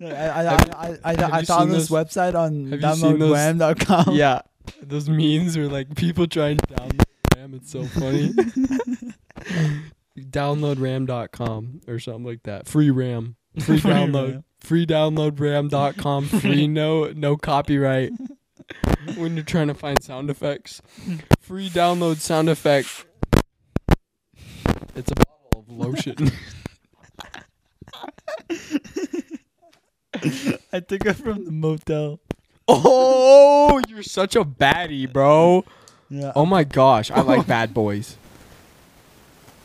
I I I Have- I, I, have I found this those- website on have you seen downloadwham.com. Yeah, those memes where like people trying to download RAM. It's so funny. Downloadram.com or something like that. Free RAM. Free download. Free download. RAM. Free no no copyright. when you're trying to find sound effects. Free download sound effect. It's a bottle of lotion. I took it from the motel. oh, you're such a baddie, bro. Yeah. Oh my gosh, I like bad boys.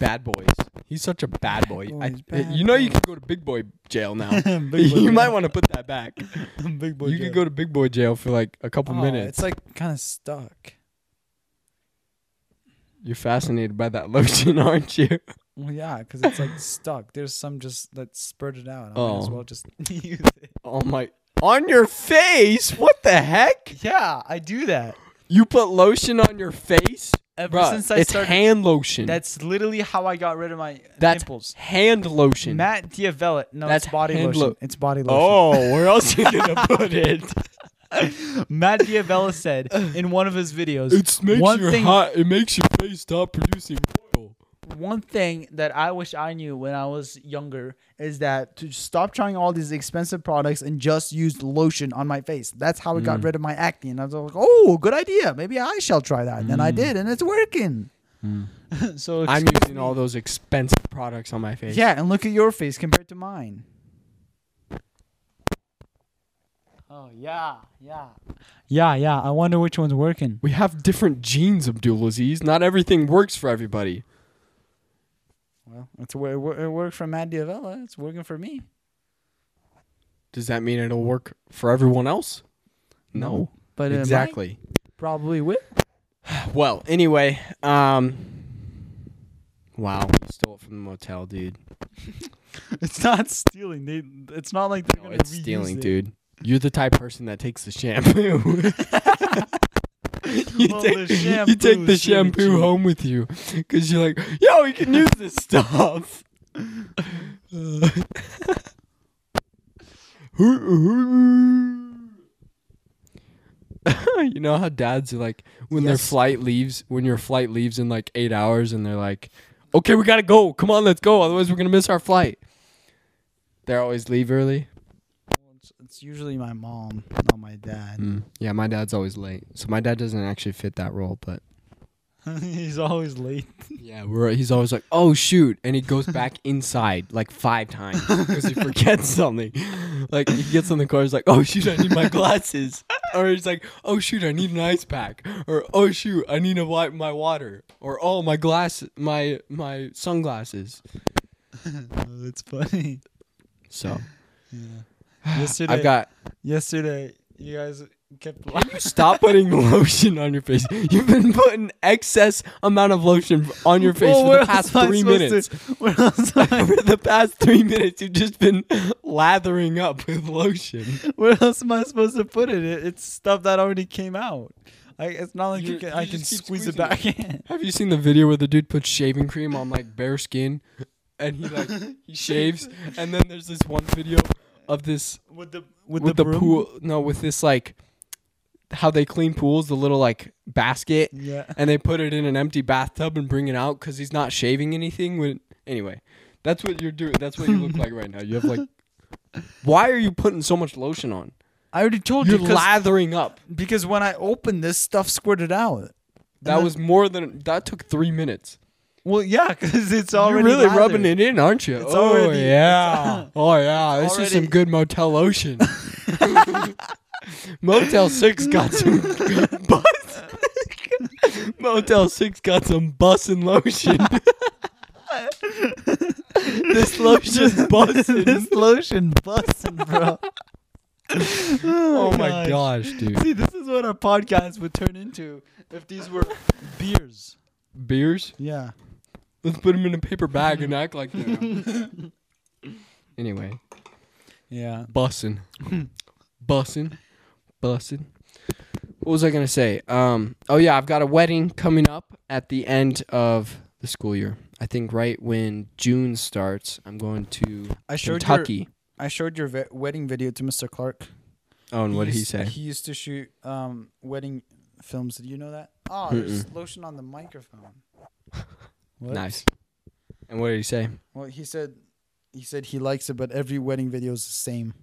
Bad boys. He's such a bad boy. I, boys, eh, bad you know you can go to big boy jail now. Boy you jail. might want to put that back. Big boy. you jail. could go to big boy jail for like a couple Oh, minutes. It's like kind of stuck. You're fascinated by that lotion, aren't you? Well, yeah, because it's like stuck. There's some just that spurted out. I might as Oh. well just use it. Oh my! On your face? What the heck? Yeah, I do that. You put lotion on your face, Ever Bruh, since I It's started. hand lotion. that's literally how I got rid of my That's pimples. hand lotion. Matt D'Avella. No, That's it's body hand lotion. lo- it's body oh, lotion. oh, where else you gonna put it? Matt D'Avella said in one of his videos, It makes One your thing- hot. It makes your face stop producing. One thing that I wish I knew when I was younger is that to stop trying all these expensive products and just use lotion on my face. That's how it got Mm. rid of my acne. And I was like, oh, good idea. Maybe I shall try that. And then I Mm. did, and it's working. so I'm using me. all those expensive products on my face. Yeah, and look at your face compared to mine. Oh yeah, yeah, yeah, yeah. I wonder which one's working. We have different genes, Abdulaziz. Not everything works for everybody. Well, it's it it worked for Matt D'Avella. It's working for me. Does that mean it'll work for everyone else? No. but exactly. probably will. Well, anyway, um Wow, stole it from the motel, dude. It's not stealing. They. It's not like they're No, gonna. it's stealing, it. dude. You're the type of person that takes the shampoo. you, Well, take, the you shampoo take the shampoo home with you because you're like, yo, we can use this stuff. you know how dads are like when their flight leaves when your flight leaves in like eight hours and they're like okay we gotta go. Come on let's go. Otherwise we're gonna miss our flight. They're always leave early It's, usually my mom, not my dad. Mm. Yeah, my dad's always late. So my dad doesn't actually fit that role, but He's always late. yeah, we're he's always like, "Oh shoot," and he goes back inside like five times because he forgets something. Like he gets on the car, he's like, "Oh shoot, I need my glasses," or he's like, "Oh shoot, I need an ice pack," or "Oh shoot, I need to wipe my water," or "Oh my glass, my my sunglasses." that's funny. So Yesterday, I've got. yesterday, you guys kept. Stop putting lotion on your face? You've been putting excess amount of lotion on your face Well, for where the past else am I three supposed minutes. To, where else am I, For the past three minutes, you've just been lathering up with lotion. where else am I supposed to put it? it? It's stuff that already came out. I, it's not like you can, you I can just keep squeeze it squeezing back in. Have you seen the video where the dude puts shaving cream on like bare skin, and he like he shaves, and then there's this one video of this With the with, with, the, broom? pool. No, with this like how they clean pools, the little like basket, Yeah. and they put it in an empty bathtub and bring it out because he's not shaving anything. When anyway, that's what you're doing. That's what you look like right now. You have like, why are you putting so much lotion on? I already told You're you 'cause- lathering up. because when I opened this stuff squirted out. That then- was more than that took three minutes. Well, yeah, because it's already You're really lathered. rubbing it in, aren't you? It's oh already- yeah. oh yeah. This is some good Motel lotion. Motel Six got some bus. Motel Six got some bussin' lotion. this lotion's bussin'. this lotion busting, bro. oh, oh my gosh, dude. See, this is what our podcast would turn into if these were beers. Beers? Yeah. Let's put them in a paper bag and act like them. anyway, Yeah. bussin', bussin', bussin'. What was I gonna say? Um. Oh yeah, I've got a wedding coming up at the end of the school year. I think right when June starts, I'm going to I showed Kentucky. your I showed your ve- wedding video to Mr. Clark. oh, and what did he say? He used to shoot um wedding films. Did you know that? Oh, there's lotion on the microphone. What? Nice. And what did he say? Well, he said he said he likes it, but every wedding video is the same.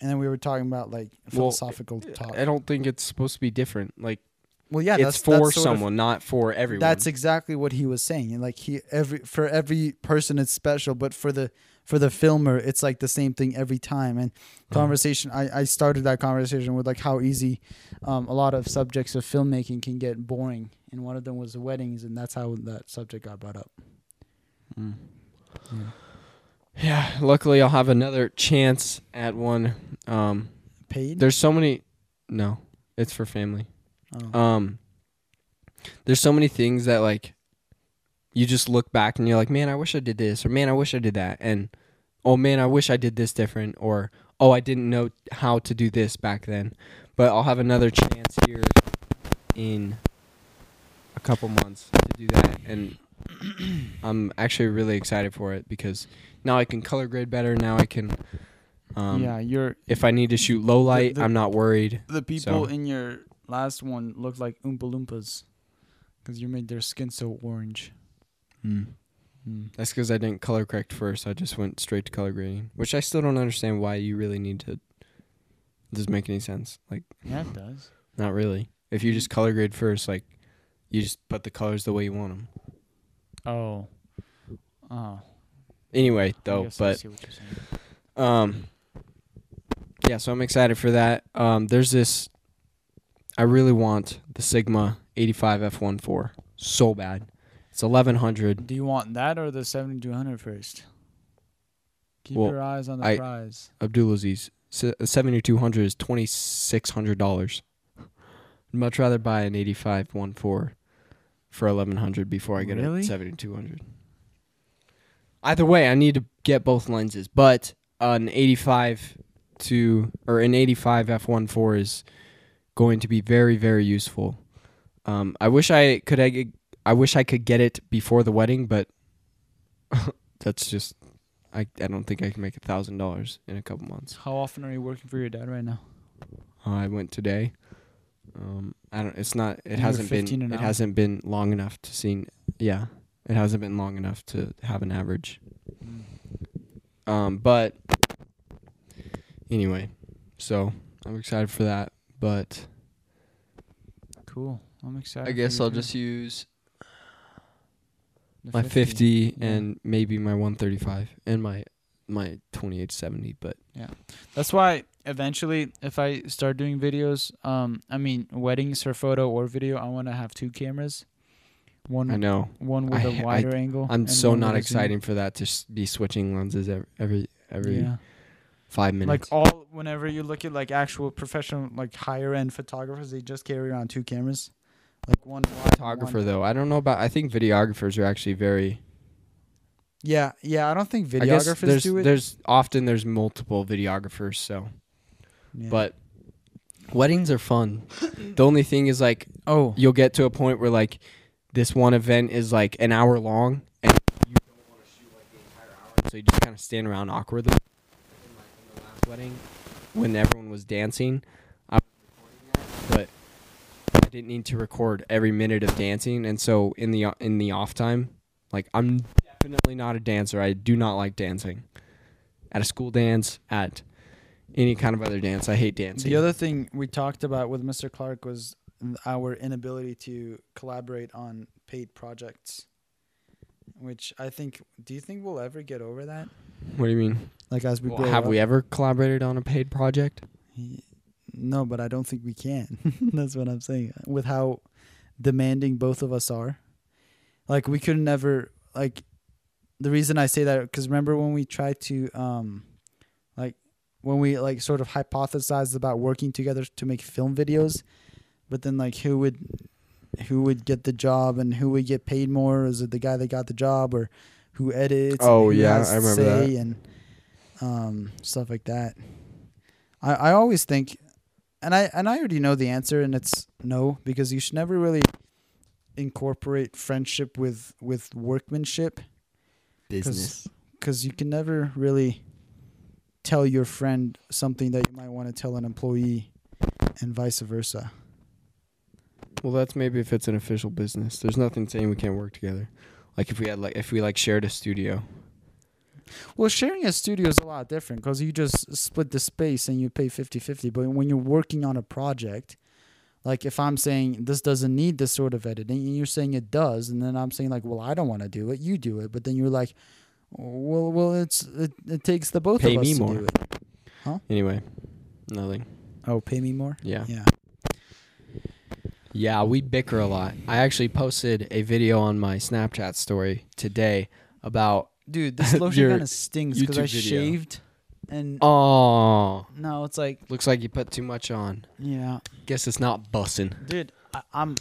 And then we were talking about like Well, philosophical talk. I don't think it's supposed to be different. Like Well, yeah, it's that's for that's sort of- someone, not for everyone. That's exactly what he was saying. And, Like he every for every person it's special, but for the for the filmer it's like the same thing every time. And Uh-huh. conversation I, I started that conversation with like how easy um, a lot of subjects of filmmaking can get boring. And one of them was the weddings and that's how that subject got brought up. yeah. Luckily, I'll have another chance at one. Um. Paid? There's so many. No, it's for family. Oh. Um. There's so many things that like. You just look back and you're like, man, I wish I did this, or man, I wish I did that, and oh man, I wish I did this different, or oh, I didn't know how to do this back then. But I'll have another chance here in couple months to do that, and I'm actually really excited for it because now I can color grade better. Now I can. Um, yeah, you're if I need to shoot low light, the- I'm not worried. the people So- in your last one looked like Oompa Loompas because you made their skin so orange. Hmm. Mm. That's because I didn't color correct first. I just went straight to color grading, which I still don't understand why you really need to. It doesn't make any sense. Like, Yeah, it does. not really. If you just color grade first, like, You just put the colors the way you want them. Oh. Oh. Anyway, though, but see what you're. Um. Yeah, so I'm excited for that. Um, there's this. I really want the Sigma 85 F14 so bad. It's 1100. Do you want that or the 7200 first? Keep Well, your eyes on the I- prize. Abdulaziz. 7200 is $2,600. I'd much rather buy an 85 14 for 1100 before I get Really? a 7200. Either way, I need to get both lenses, but an 85 to or an 85 f14 is going to be very very useful. Um, I wish I could I, I wish I could get it before the wedding, but that's just I I don't think I can make a thousand dollars in a couple months. How often are you working for your dad right now? Uh, I went today. Um, I don't. It's not. It you're hasn't been. It hour? hasn't been long enough to see. Yeah, it hasn't been long enough to have an average. Um, but anyway, so I'm excited for that. But Cool. I'm excited. I guess I'll too. just use The my 50 Yeah. and maybe my 135 and my my 2870. But yeah, That's why eventually, if I start doing videos, um, I mean weddings for photo or video, I want to have two cameras. One, I know one with I a ha- I- wider angle. I'm so not with a zoom. excited for that to be switching lenses every every, every Yeah. five Like all, whenever you look at like actual professional, like higher end photographers, they just carry around two cameras, like one photographer one- though. I don't know about. I think videographers are actually very. Yeah, yeah. I don't think I guess videographers there's do it. there's often there's multiple videographers. So, Yeah. but weddings are fun. the only thing is like oh, you'll get to a point where like this one event is like an hour long and you don't want to shoot like the entire hour, so you just kind of stand around awkwardly. In, my, in the last wedding, when everyone was dancing, I was recording that, but I didn't need to record every minute of dancing, and so in the in the off time, like I'm definitely not a dancer. I do not like dancing. At a school dance, at any kind of other dance, I hate dancing. the other thing we talked about with Mr. Clark was our inability to collaborate on paid projects. Which I think. Do you think we'll ever get over that? what do you mean? Like as we Well, grow have up? we ever collaborated on a paid project? No, but I don't think we can. That's what I'm saying. With how demanding both of us are, like we could never like. The reason I say that because remember when we tried to um, when we like sort of hypothesized about working together to make film videos, but then like who would who would get the job and who would get paid more? Is it the guy that got the job or who edits? Oh, who yeah, I remember that. and um, stuff like that. I, I always think and I and I already know the answer, and it's no because you should never really incorporate friendship with with workmanship Business. because you can never really tell your friend something that you might want to tell an employee, and vice versa. Well, that's maybe if it's an official business. There's nothing saying we can't work together. Like if we had like if we like shared a studio. Well, sharing a studio is a lot different because you just split the space and you pay 50-50. But when you're working on a project, like if I'm saying this doesn't need this sort of editing, and you're saying it does, and then I'm saying like, well, I don't want to do it, you do it. But then you're like, well, well, it's it, it takes the both Pay of us me to more. do it. Huh? Anyway, nothing. Oh, pay me more. Yeah. Yeah. Yeah, we bicker a lot. I actually posted a video on my Snapchat story today about Dude, this lotion kind of stings because I video. shaved, and Oh, no, it's like, looks like you put too much on. yeah, Guess it's not bussin'. dude, I, I'm,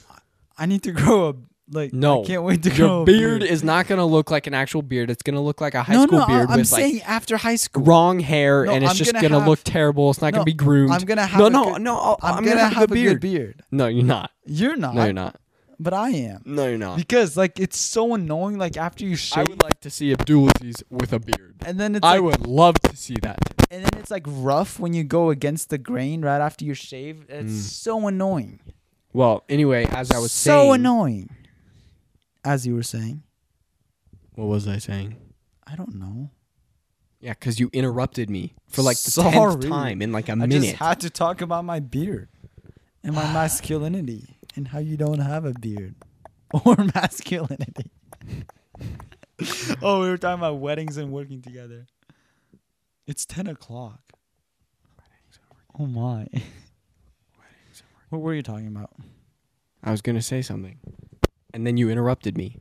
I need to grow a like. No. I can't wait to grow Your a beard is not gonna look like an actual beard. It's gonna look like a high no, school no, beard I, am with saying like after high school. wrong hair, No, and it's I'm just gonna gonna, have- look terrible. It's not No, gonna be groomed. I'm gonna have no, a no, good- no. I'll- I'm, gonna, have, a good beard. No, you're not. You're not. No, you're not. But I am. No, you're not. Because like it's so annoying. Like after you shave I shave, would like to see Abdulaziz with a beard. and then it's I like, would love to see that. and then it's like rough when you go against the grain right after you shave. It's Mm. so annoying. Well, anyway, as I was saying, so saying, annoying. As you were saying, what was I saying? I don't know. Yeah, because you interrupted me for like the Sorry. tenth time in like a I minute. I just had to talk about my beard and my masculinity and how you don't have a beard. or masculinity. oh, we were talking about weddings and working together. It's ten o'clock. Oh my. What were you talking about? I was gonna say something, and then you interrupted me.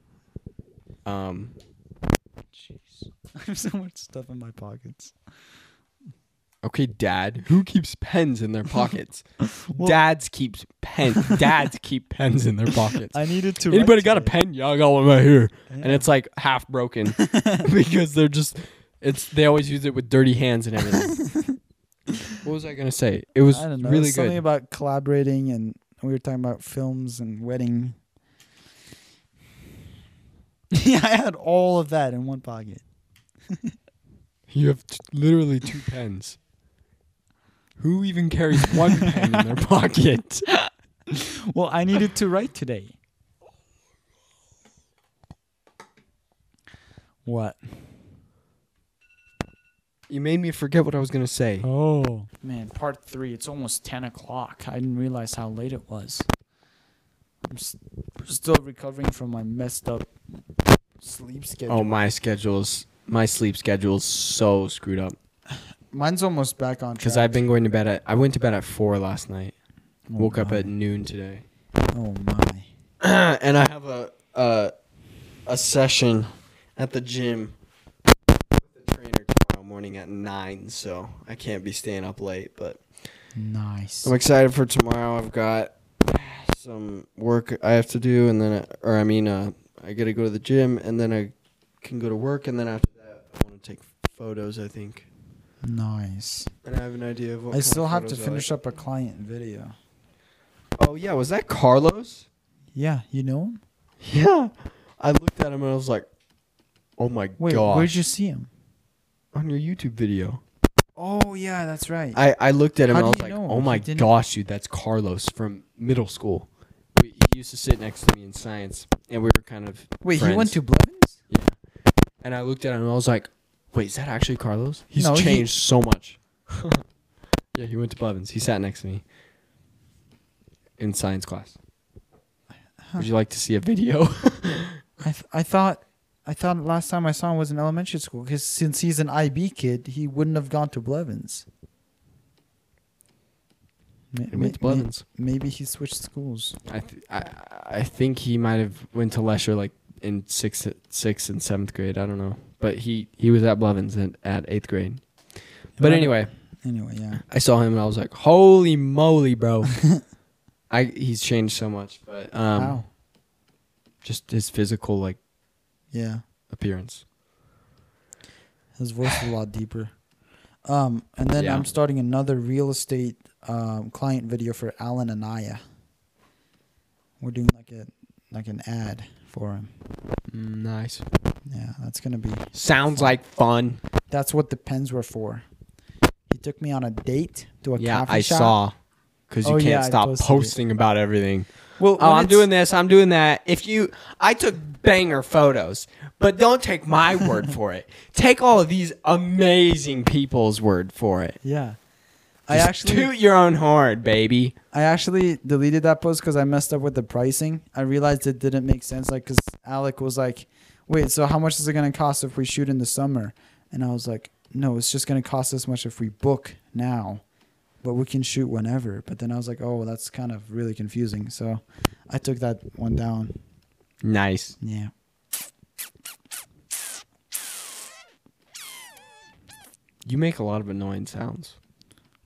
Um, Jeez. I have so much stuff in my pockets. okay, Dad. Who keeps pens in their pockets? Well- Dads keeps pens. Dads keep pens in their pockets. I needed to. Anybody got a pen? Yeah, I got one right here, and it's like half broken because they're just. It's they always use it with dirty hands and everything. what was I gonna say? It was I don't know. really Something good. about collaborating, and we were talking about films and wedding. yeah, I had all of that in one pocket. You have t- literally two pens. Who even carries one pen in their pocket? Well, I needed to write today. What? You made me forget what I was gonna say. Oh man, part three. It's almost ten o'clock. I didn't realize how late it was. I'm still recovering from my messed up sleep oh, schedule. Oh, my schedule's my sleep schedule's so screwed up Mine's almost back on track. because I've been going to bed at I went to bed at four last night. Oh Woke up at noon today, Oh my. and I have a a a session at the gym with the trainer tomorrow morning at nine. So I can't be staying up late, but Nice. I'm excited for tomorrow. I've got some work I have to do, and then, I, or I mean, uh, I got to go to the gym, and then I can go to work, and then after that, I want to take photos. I think, Nice. and I have an idea of what. I still have to finish like. up a client video. Oh yeah, was that Carlos? Yeah, you know him? Yeah, I looked at him and I was like, "Oh my god!" Wait, gosh!" where'd you see him? on your YouTube video? Oh yeah, that's right. I I looked at him How and I was like, "Oh my gosh, dude, that's Carlos from middle school." He used to sit next to me in science, and we were kind of Wait, he went to Blevins? Yeah. And I looked at him and I was like, wait, is that actually Carlos? He's No, he- changed so much. yeah, he went to Blevins. He sat next to me in science class. Would you like to see a video? I th- I thought I thought last time I saw him was in elementary school because since he's an IB kid, he wouldn't have gone to Blevins. Ma- he went to ma- ma- Blevins. Maybe he switched schools. I, th- I I think he might have went to Lesher like in sixth, sixth and seventh grade. I don't know, but he he was at Blevins at, at eighth grade. But anyway, Anyway, yeah. I saw him and I was like, holy moly, bro! I he's changed so much, but um, Wow. just his physical like Yeah. appearance. His voice is a lot deeper. Um, and then Yeah. I'm starting another real estate um, client video for Alan Anaya. We're doing like a like an ad for him. Mm, nice. Yeah, that's gonna be. Sounds like fun. That's what the pens were for. He took me on a date to a yeah, coffee I shop. saw. Because you Oh, can't yeah, stop posted it. posting about everything. Well, Oh, I'm doing this. I'm doing that. If you, I took banger photos, but don't take my word for it. Take all of these amazing people's word for it. Yeah, I Just actually toot your own horn, baby. I actually deleted that post because I messed up with the pricing. I realized it didn't make sense. Like, cause Alec was like, "Wait, so how much is it gonna cost if we shoot in the summer?" And I was like, "No, it's just gonna cost this much if we book now, but we can shoot whenever." But then I was like, "Oh, that's kind of really confusing." So I took that one down. Nice. Yeah. You make a lot of annoying sounds.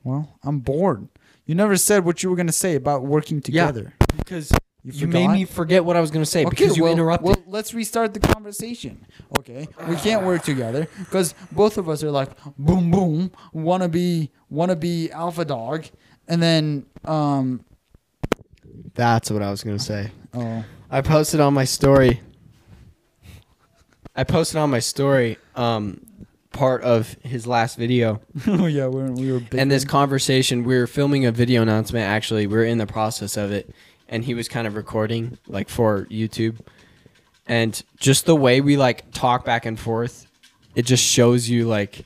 Well, I'm bored. You never said what you were gonna say about working together. Yeah. together. Because You, you, made me forget what I was going to say because you well, interrupted. Well, let's restart the conversation. Okay, we can't work together because both of us are like boom boom, wanna be wanna be alpha dog, and then um That's what I was going to say. oh I posted on my story. I posted on my story um, part of his last video. oh yeah we were, we were and this conversation, we were filming a video announcement. Actually, we are in the process of it, and he was kind of recording like for YouTube. And just the way we like talk back and forth, it just shows you like.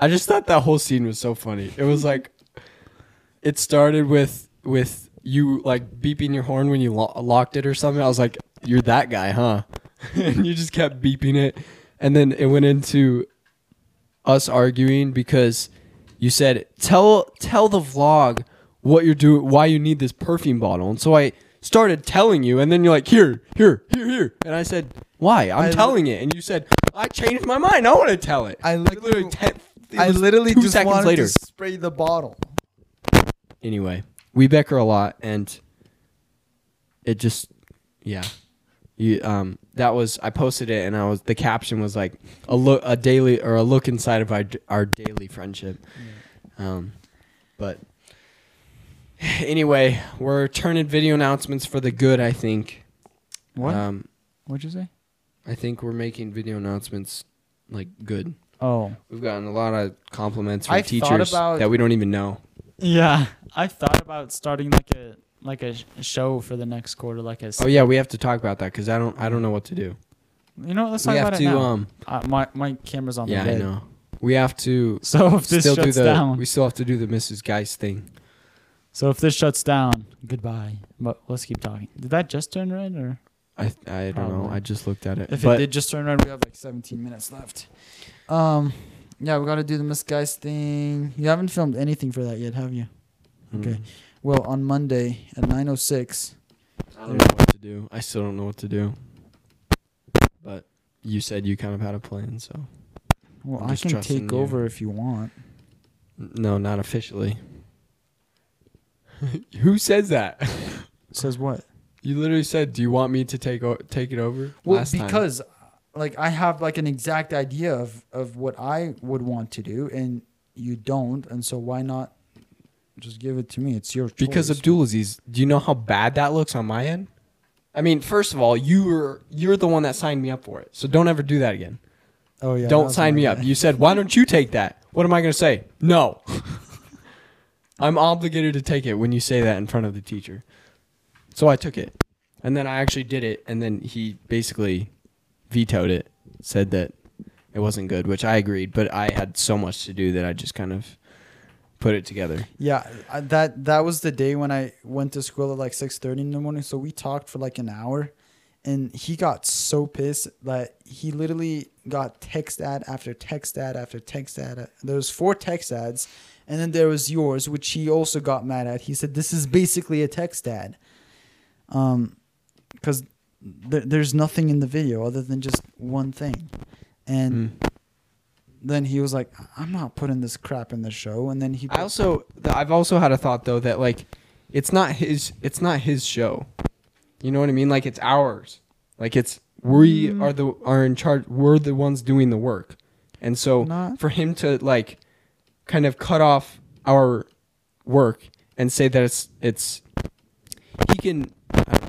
I just thought that whole scene was so funny. It was like, it started with with you like beeping your horn when you lo- locked it or something. I was like, you're that guy, huh? and you just kept beeping it, and then it went into us arguing because you said tell tell the vlog what you're doing, why you need this perfume bottle, and so I started telling you, and then you're like, here, here, here, here, and I said, why? I'm I li- telling it, and you said, I changed my mind. I want to tell it. I literally- literally ten. I literally two just seconds wanted later. to spray the bottle. anyway, we bicker a lot, and it just, yeah, you um that was I posted it, and I was the caption was like a look a daily or a look inside of our our daily friendship, um, but anyway, we're turning video announcements for the good. I think. What? Um, What'd you say? I think we're making video announcements like good. Oh. We've gotten a lot of compliments from I teachers about- that we don't even know. Yeah, I thought about starting like a like a sh- show for the next quarter, like a. Oh yeah, we have to talk about that because I don't I don't know what to do. You know, let's we talk have about to it now. um uh, my my camera's on yeah the I know we have to So if this still do shuts the down, we still have to do the Mrs. Geist thing. so if this shuts down, goodbye. But let's keep talking. Did that just turn red or? I I don't know. I just looked at it. If but it did just turn red, we have like 17 minutes left. Um, yeah, we got to do the Miss Geist thing. You haven't filmed anything for that yet, have you? mm, okay. Well, on Monday at 9:06. I don't know what to do. I still don't know what to do. But you said you kind of had a plan, so Well, I'm I can take you. over if you want. No, not officially. Who says that? Says what? You literally said, "Do you want me to take o- take it over?" Well, last time. because like I have like an exact idea of of what I would want to do, and you don't, and so why not just give it to me? It's your choice. Because Abdulaziz, do you know how bad that looks on my end? I mean, first of all, you were you're the one that signed me up for it, so don't ever do that again. oh yeah, don't sign me up. You said, "Why don't you take that?" What am I going to say? No. I'm obligated to take it when you say that in front of the teacher. So I took it, and then I actually did it, and then he basically vetoed it, said that it wasn't good, which I agreed, but I had so much to do that I just kind of put it together. Yeah, I- that that was the day when I went to school at like six thirty in the morning. So we talked for like an hour, and he got so pissed that he literally got text ad after text ad after text ad. There was four text ads, and then there was yours, which he also got mad at. He said this is basically a text ad, um, because there, there's nothing in the video other than just one thing, and. Mm. Then he was like, "I'm not putting this crap in the show." And then he I also I've also had a thought though that like it's not his it's not his show. You know what I mean? Like it's ours. Like it's we Mm. are the are in charge. We're the ones doing the work. And so Not- for him to like kind of cut off our work and say that it's it's he can I, don't.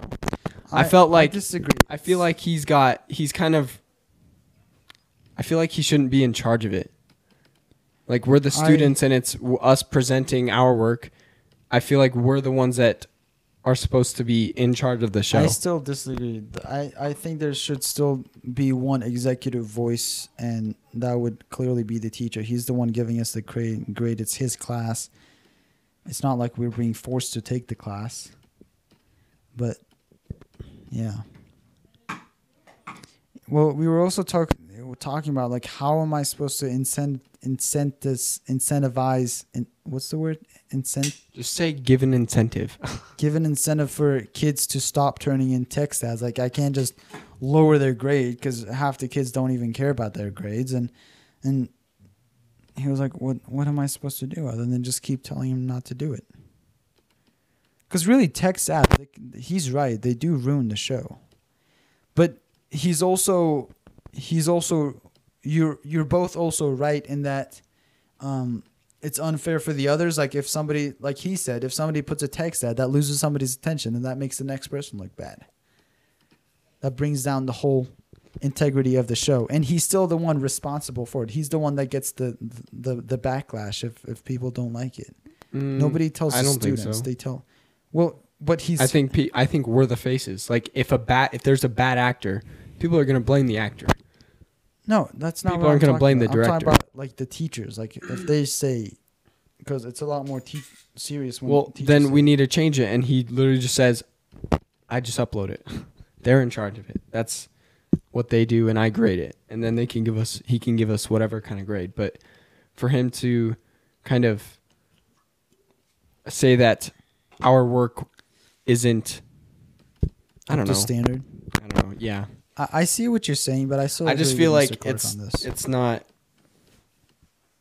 I felt like- disagree. I feel like he's got he's kind of I feel like he shouldn't be in charge of it. Like we're the I- students and it's us presenting our work. I feel like we're the ones that are supposed to be in charge of the show. I still disagree. I, I think there should still be one executive voice, and that would clearly be the teacher. He's the one giving us the grade. grade. It's his class. It's not like we're being forced to take the class. But, yeah. Well, we were also talking talking about like how am I supposed to incent incentives incentivize in, what's the word incent Just say give an incentive. give an incentive for kids to stop turning in text ads. Like I can't just lower their grade because half the kids don't even care about their grades. And and he was like, "What what am I supposed to do other than just keep telling him not to do it?" Because really, text ads, like, he's right. They do ruin the show. But he's also he's also you're you're both also right in that. Um, it's unfair for the others. Like if somebody, like he said, if somebody puts a text ad, that loses somebody's attention, and that makes the next person look bad. That brings down the whole integrity of the show, and he's still the one responsible for it. He's the one that gets the the the backlash if if people don't like it. Mm, Nobody tells I the students. so. They tell. Well, but he's. I think pe- I think we're the faces. Like if a bad if there's a bad actor, people are gonna blame the actor. No, that's not. People aren't gonna talking blame the about. I'm talking director. about like the teachers. Like if they say, because it's a lot more te- serious when. Well, then say- we need to change it. And he literally just says, "I just upload it." They're in charge of it. That's what they do, and I grade it, and then they can give us. He can give us whatever kind of grade. But for him to kind of say that our work isn't, I don't know. standard. I don't know. Yeah, I, I see what you're saying, but I still I just agree feel with like Clark it's on this. it's not.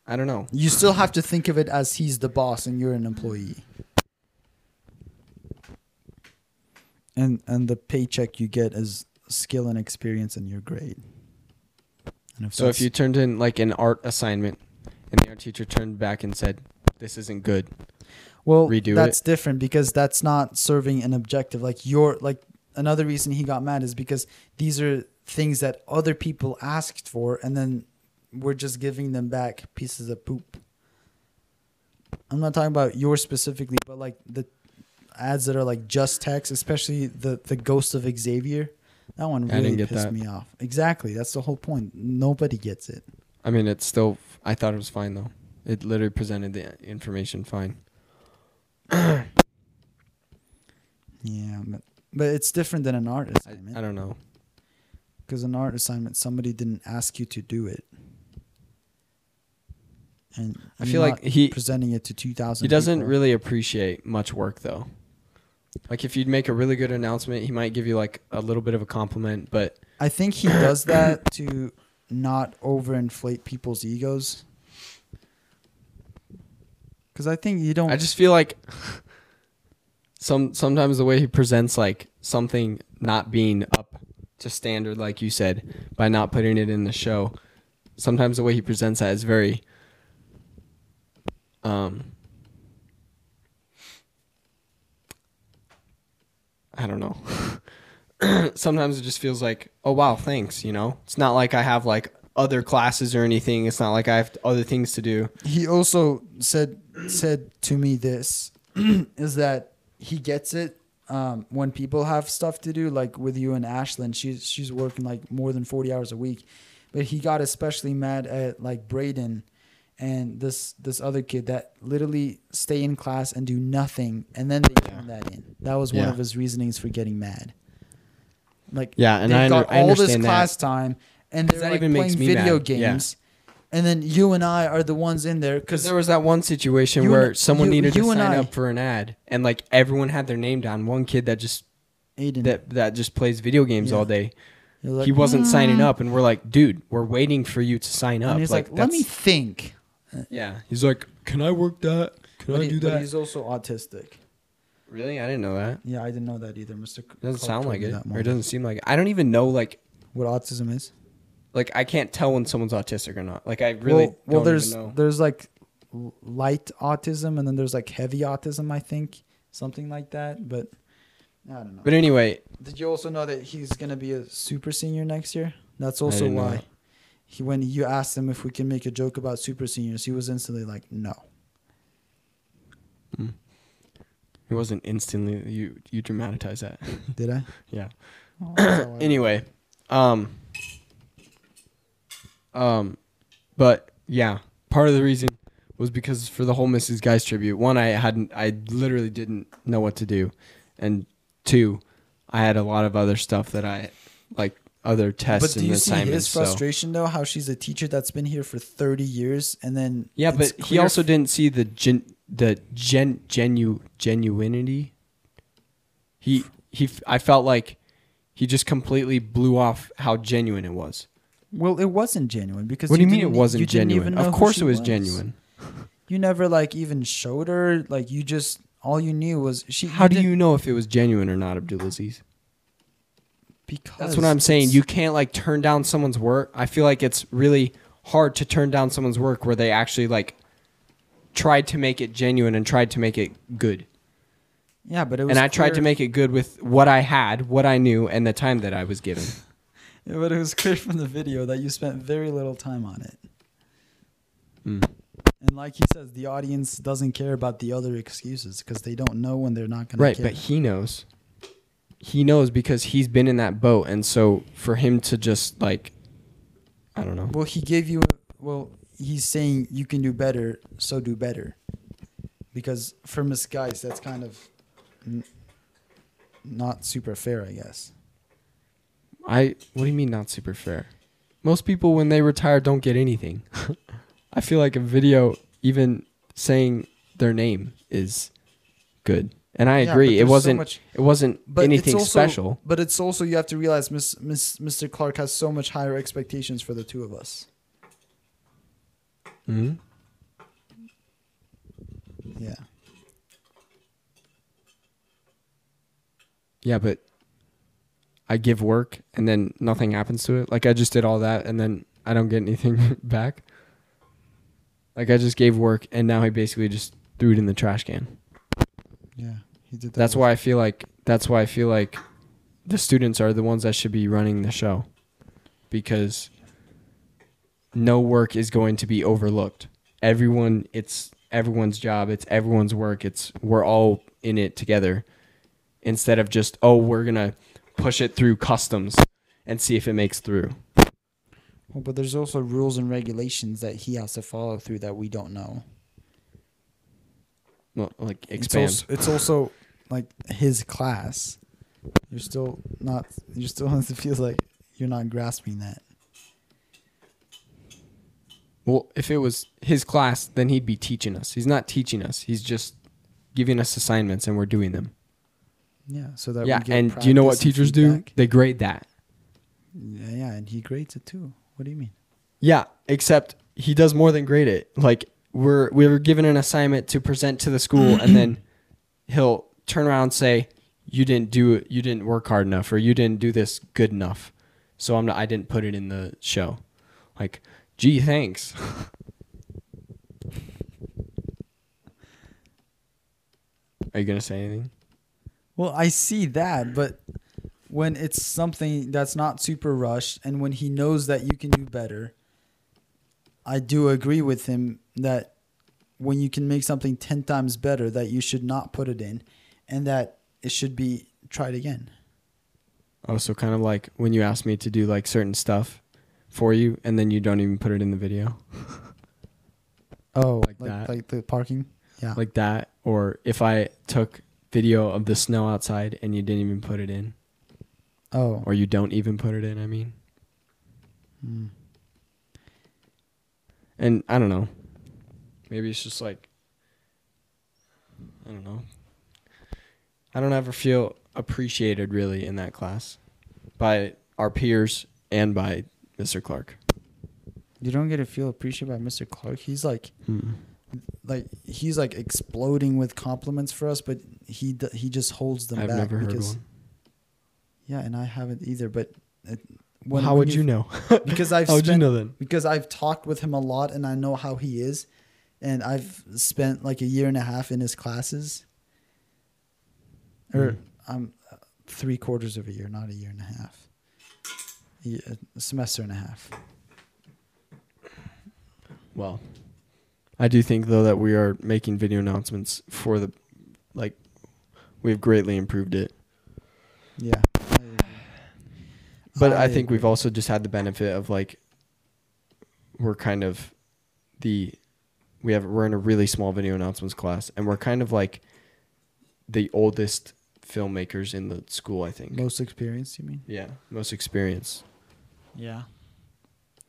I don't know. You still have to think of it as he's the boss and you're an employee. And and the paycheck you get is skill and experience and your grade. And if So if that's- you turned in like an art assignment, and the art teacher turned back and said, "This isn't good," well redo that's different because that's not serving an objective. Like your like another reason he got mad is because these are things that other people asked for and then we're just giving them back pieces of poop. I'm not talking about yours specifically, but like the ads that are like just text, especially the the Ghost of Xavier. That one really pissed that. me off. Exactly, that's the whole point. Nobody gets it. I mean, it's still. I thought it was fine though. It literally presented the information fine. Yeah, but but it's different than an art I, assignment. I don't know. Because an art assignment, somebody didn't ask you to do it, and I feel like he presenting it to two thousand. he doesn't really appreciate much work though. Like if you'd make a really good announcement, he might give you like a little bit of a compliment, but I think he does that to not overinflate people's egos. Because I think you don't. I just feel like some sometimes the way he presents like something not being up to standard, like you said, by not putting it in the show. Sometimes the way he presents that is very um I don't know. sometimes it just feels like, oh wow, thanks, you know? It's not like I have like other classes or anything. It's not like I have other things to do. he also said said to me this is that he gets it um, when people have stuff to do like with you and Ashlyn she's she's working like more than 40 hours a week but he got especially mad at like Braden and this this other kid that literally stay in class and do nothing and then they turn that in that was one Yeah. of his reasonings for getting mad like Yeah, and I, got under, I all this understand that. class time and they're like playing video mad. Yeah. Games and then you and I are the ones in there Because because there was that one situation You where and- someone you- needed to you and sign I- up for an ad, and like everyone had their name down. One kid that just Aiden that that just plays video games Yeah. all day. You're like, he wasn't "Mm." signing up, and we're like, dude, we're waiting for you to sign up. And he's like, let me think. Yeah, he's like, can I work that? Can But, I he- do but that? he's also autistic. Really, I didn't know that. Yeah, I didn't know that either, Mr. It doesn't Clark sound like it, or it doesn't seem like it. I don't even know like What autism is? Like I can't tell when someone's autistic or not. Like I really well, well there's there's like light autism, and then there's like heavy autism. I think something like that. But I don't know. But anyway, Did you also know that he's gonna be a super senior next year? That's also why. that. He when you asked him if we can make a joke about super seniors, he was instantly like, "No." it wasn't instantly you you dramatize that. Did I? yeah. Oh, that's all I- anyway, um, um, but yeah, part of the reason was because for the whole Mrs. Geist tribute, one, I hadn't, I literally didn't know what to do, and two, I had a lot of other stuff that I like, other tests But do you see his so- frustration though? How she's a teacher that's been here for thirty years, and then Yeah, but he also didn't see the gen, the gen, genu, genuinity. He he, f- I felt like he just completely blew off how genuine it was. Well, it wasn't genuine because. What do you mean it wasn't you genuine? Of course it was, genuine. You never like even showed her. Like you just all you knew was she. How do you know if it was genuine or not, Abdulaziz? Because That's what I'm saying. You can't like turn down someone's work. I feel like it's really hard to turn down someone's work where they actually like tried to make it genuine and tried to make it good. Yeah, but it was. And I tried to make it good with what I had, what I knew, and the time that I was given. Yeah, but it was clear from the video that you spent very little time on it. Mm. And like he says, the audience doesn't care about the other excuses because they don't know when they're not going Right, to Right, but he knows. He knows because he's been in that boat, and so for him to just like, I don't know. Well, he gave you. Well, he's saying you can do better, so do better. Because for Miss that's kind of n- not super fair, I guess. I what do you mean not super fair? Most people when they retire don't get anything. I feel like a video even saying their name is good. And I Yeah, agree. it there's so wasn't much- it wasn't but anything it's also, special. But it's also you have to realize Miss, Miss, Mr. Clark has so much higher expectations for the two of us. hmm Yeah. Yeah, but I give work and then nothing happens to it. Like I just did all that and then I don't get anything back. Like I just gave work and now he basically just threw it in the trash can. Yeah. He did that. That's why I feel like that's why I feel like the students are the ones that should be running the show because no work is going to be overlooked. Everyone it's everyone's job, it's everyone's work. It's we're all in it together instead of just oh, we're going to push it through customs and see if it makes through. Well, but there's also rules and regulations that he has to follow through that we don't know. Well, like It's expand. also, it's also like his class. You're still not. You're still. It feels like you're not grasping that. Well, if it was his class, then he'd be teaching us. He's not teaching us. He's just giving us assignments and we're doing them. Yeah. So that yeah, we get and do you know what teachers do? They grade that. Yeah, yeah, and he grades it too. What do you mean? Yeah, except he does more than grade it. Like we're we were given an assignment to present to the school, and then he'll turn around and say, "You didn't do it. You didn't work hard enough, or you didn't do this good enough." So I'm not. I didn't put it in the show. Like, gee, thanks. Are you gonna say anything? Well, I see that, but when it's something that's not super rushed and when he knows that you can do better, I do agree with him that when you can make something 10 times better that you should not put it in and that it should be tried again. Oh, so kind of like when you ask me to do like certain stuff for you, and then you don't even put it in the video. Oh, Like like that. like the parking? Yeah. like that or if i took video of the snow outside and you didn't even put it in oh. or you don't even put it in i mean Hmm. and i don't know maybe it's just like i don't know i don't ever feel appreciated really in that class by our peers and by mr clark You don't get to feel appreciated by Mr. Clark. He's like like he's like exploding with compliments for us, but he d- he just holds them i've back never heard because one yeah, and I haven't either. But it, well, how would you know Because I've how would you spent know then because I've talked with him a lot, and I know how he is, and I've spent like a year and a half in his classes, or Mm. um, three quarters of a year, not a year and a half, Yeah, a semester and a half. Well, I do think though that we are making video announcements for the like we've greatly improved it. Yeah, But I, think we've also just had the benefit of like we're kind of the we have we're in a really small video announcements class and we're kind of like the oldest filmmakers in the school, I think. most experienced. You mean? yeah, most experience. Yeah.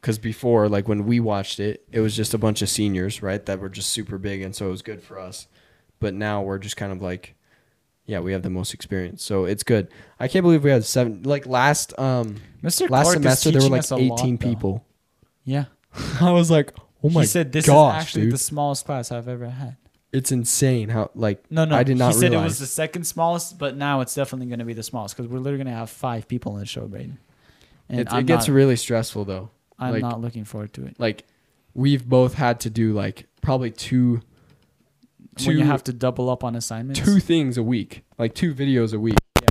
Cuz before like when we watched it, it was just a bunch of seniors, right? That were just super big and so it was good for us. But now we're just kind of like yeah, we have the most experience. So it's good. I can't believe we had seven like last um Mr. last Clark semester there were like a lot, 18 people. Yeah. I was like, "Oh my he said this gosh, is actually dude. the smallest class I've ever had. it's insane how like No, no. I did not He said realize. it was the second smallest, but now it's definitely going to be the smallest because we're literally going to have five people in the show, Braden. And It, it gets not, really stressful though. I'm like- not looking forward to it. Like we've both had to do like probably two when you have to double up on assignments. two things a week, like two videos a week. Yeah.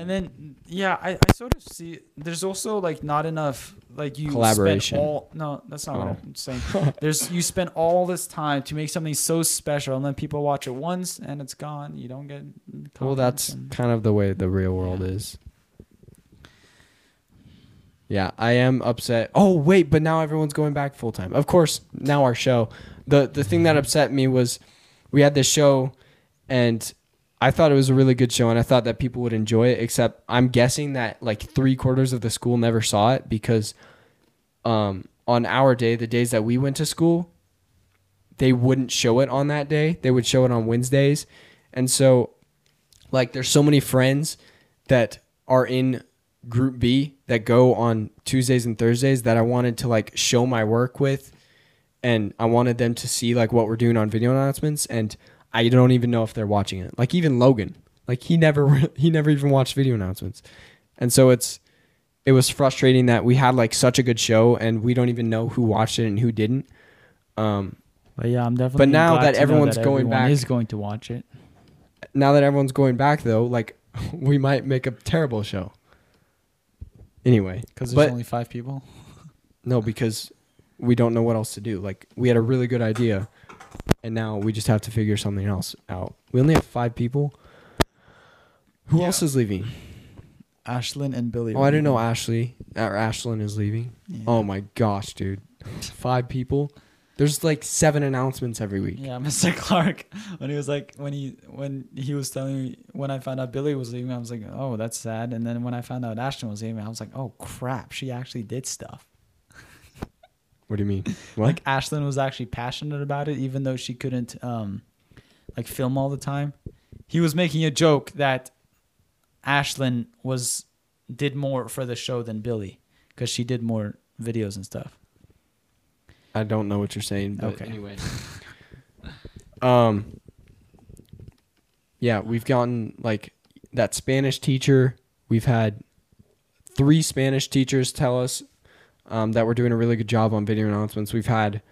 And then yeah, I, I sort of see there's also like not enough like you Collaboration. Spend all, no, that's not Oh. what I'm saying. there's you spend all this time to make something so special, and then people watch it once and it's gone. You don't get. Well, that's and- kind of the way the real world Yeah. is. Yeah, I am upset. Oh wait, but now everyone's going back full time. Of course, now our show. the The thing that upset me was we had this show, and I thought it was a really good show, and I thought that people would enjoy it. Except I'm guessing that like three quarters of the school never saw it because, um, on our day, the days that we went to school, they wouldn't show it on that day. They would show it on Wednesdays, and so, like, there's so many friends that are in Group B that go on Tuesdays and Thursdays that I wanted to like show my work with, and I wanted them to see like what we're doing on video announcements and. I don't even know if they're watching it. Like even Logan, like he never he never even watched video announcements, and so it's it was frustrating that we had like such a good show and we don't even know who watched it and who didn't. Um, But yeah, I'm definitely. now glad that everyone's that going everyone back- is going to watch it. now that everyone's going back though, like we might make a terrible show. Anyway, Because there's but only five people. no, because we don't know what else to do. Like we had a really good idea, and now we just have to figure something else out. We only have five people. Who Yeah. else is leaving? Ashlyn and Billy. Oh, I didn't know Ashley or Ashlyn is leaving. Yeah. Oh my gosh, dude. Five people. There's like seven announcements every week. Yeah, Mr. Clark. When he was like, when he when he was telling me when I found out Billy was leaving, I was like, oh, that's sad. And then when I found out Ashton was leaving, I was like, oh crap, she actually did stuff. What do you mean? What? Like Ashlyn was actually passionate about it, even though she couldn't um like film all the time. He was making a joke that Ashlyn was did more for the show than Billy because she did more videos and stuff. I don't know what you're saying, but Okay. anyway. um Yeah, we've gotten like that Spanish teacher. We've had three Spanish teachers tell us um, that we're doing a really good job on video announcements. We've had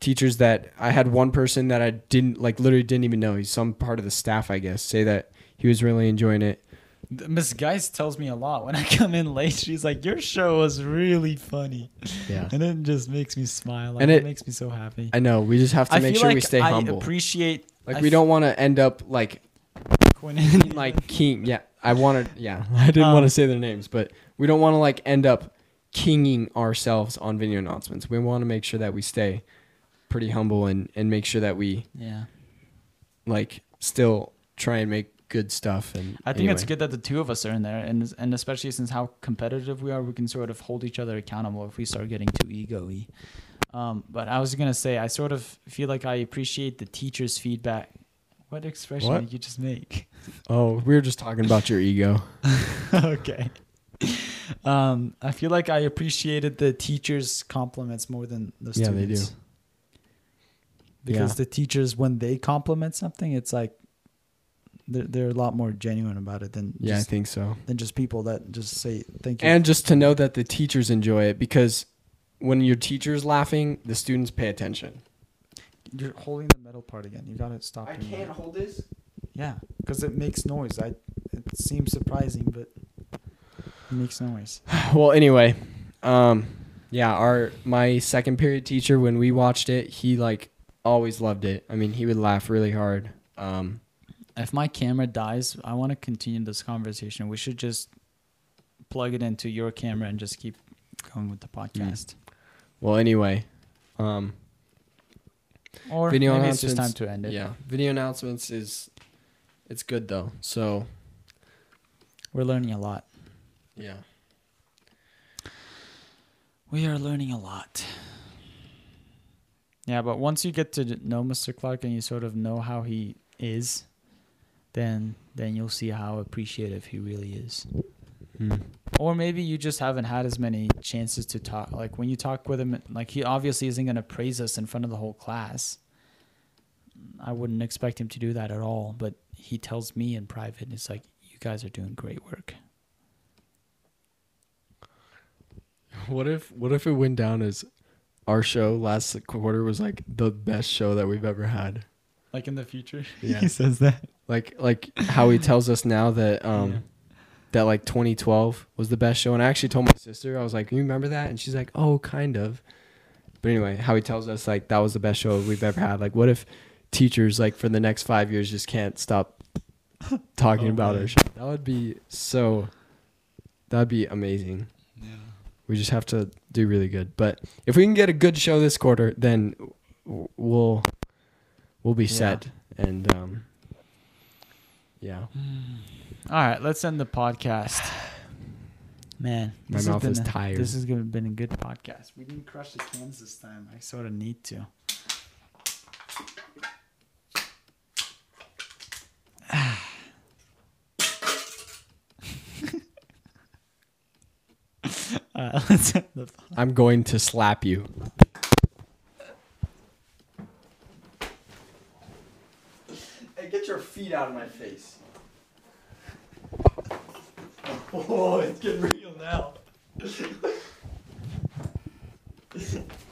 teachers that I had one person that I didn't like literally didn't even know. He's some part of the staff, I guess, say that he was really enjoying it. Miss Geist tells me a lot when I come in late. She's like, "Your show was really funny," Yeah. and it just makes me smile. Like, And it, it- makes me so happy. I know. We just have to I make sure like we stay I humble. appreciate like I we f- don't want to end up like Quinn- like king. Yeah, I wanted. Yeah, I didn't want Um, to say their names, but we don't want to like end up kinging ourselves on video announcements. We want to make sure that we stay pretty humble and and make sure that we yeah. like still try and make good stuff. And I think it's good that the two of us are in there, and and especially since how competitive we are, we can sort of hold each other accountable if we start getting too ego-y. Um, but I was gonna say, I sort of feel like I appreciate the teachers' feedback. What expression What? did you just make? Oh, we were just talking about your ego. okay. Um, I feel like I appreciated the teachers' compliments more than the Yeah, they students. do. Because Yeah. the teachers, when they compliment something, it's like they're, they're a lot more genuine about it than Yeah, I just, think so. than just people that just say thank you. And just to know that the teachers enjoy it because when your teacher's laughing, the students pay attention. You're holding the metal part again. You gotta stop. doing that. hold this. Yeah, because it makes noise. I. It seems surprising, but it makes noise. Well, anyway, um, yeah, our my second period teacher when we watched it, he like always loved it. I mean, he would laugh really hard. Um, If my camera dies, I want to continue this conversation. We should just plug it into your camera and just keep going with the podcast. well, anyway, um, Or Video maybe it's just time announcements, to end it. yeah, video announcements is it's good though. So We're learning a lot. yeah, We are learning a lot. Yeah, but once you get to know Mr. Clark and you sort of know how he is, then then you'll see how appreciative he really is. Hmm. Or maybe you just haven't had as many chances to talk. Like when you talk with him, like he obviously isn't going to praise us in front of the whole class. I wouldn't expect him to do that at all. But he tells me in private, and it's like, you guys are doing great work. What if what if it went down as our show last quarter was like the best show that we've ever had? Like in the future, Yeah. he says that. Like like how he tells us now that um Yeah. that like 2012 was the best show and I actually told my sister I was like, "You remember that?" And she's like, "Oh, kind of." But anyway, how he tells us like that was the best show we've ever had. Like what if teachers like for the next 5 years just can't stop talking Oh, about man. our show? That would be so that'd be amazing. Yeah. We just have to do really good. But if we can get a good show this quarter, then we'll we'll be Yeah. set. And um, Yeah. All right, let's end the podcast. Man, My this has mouth is a- tired. This has been a good podcast. We didn't crush the cans this time. I sort of need to. Uh, let's end the I'm going to slap you. feet out of my face. Oh, it's getting real now.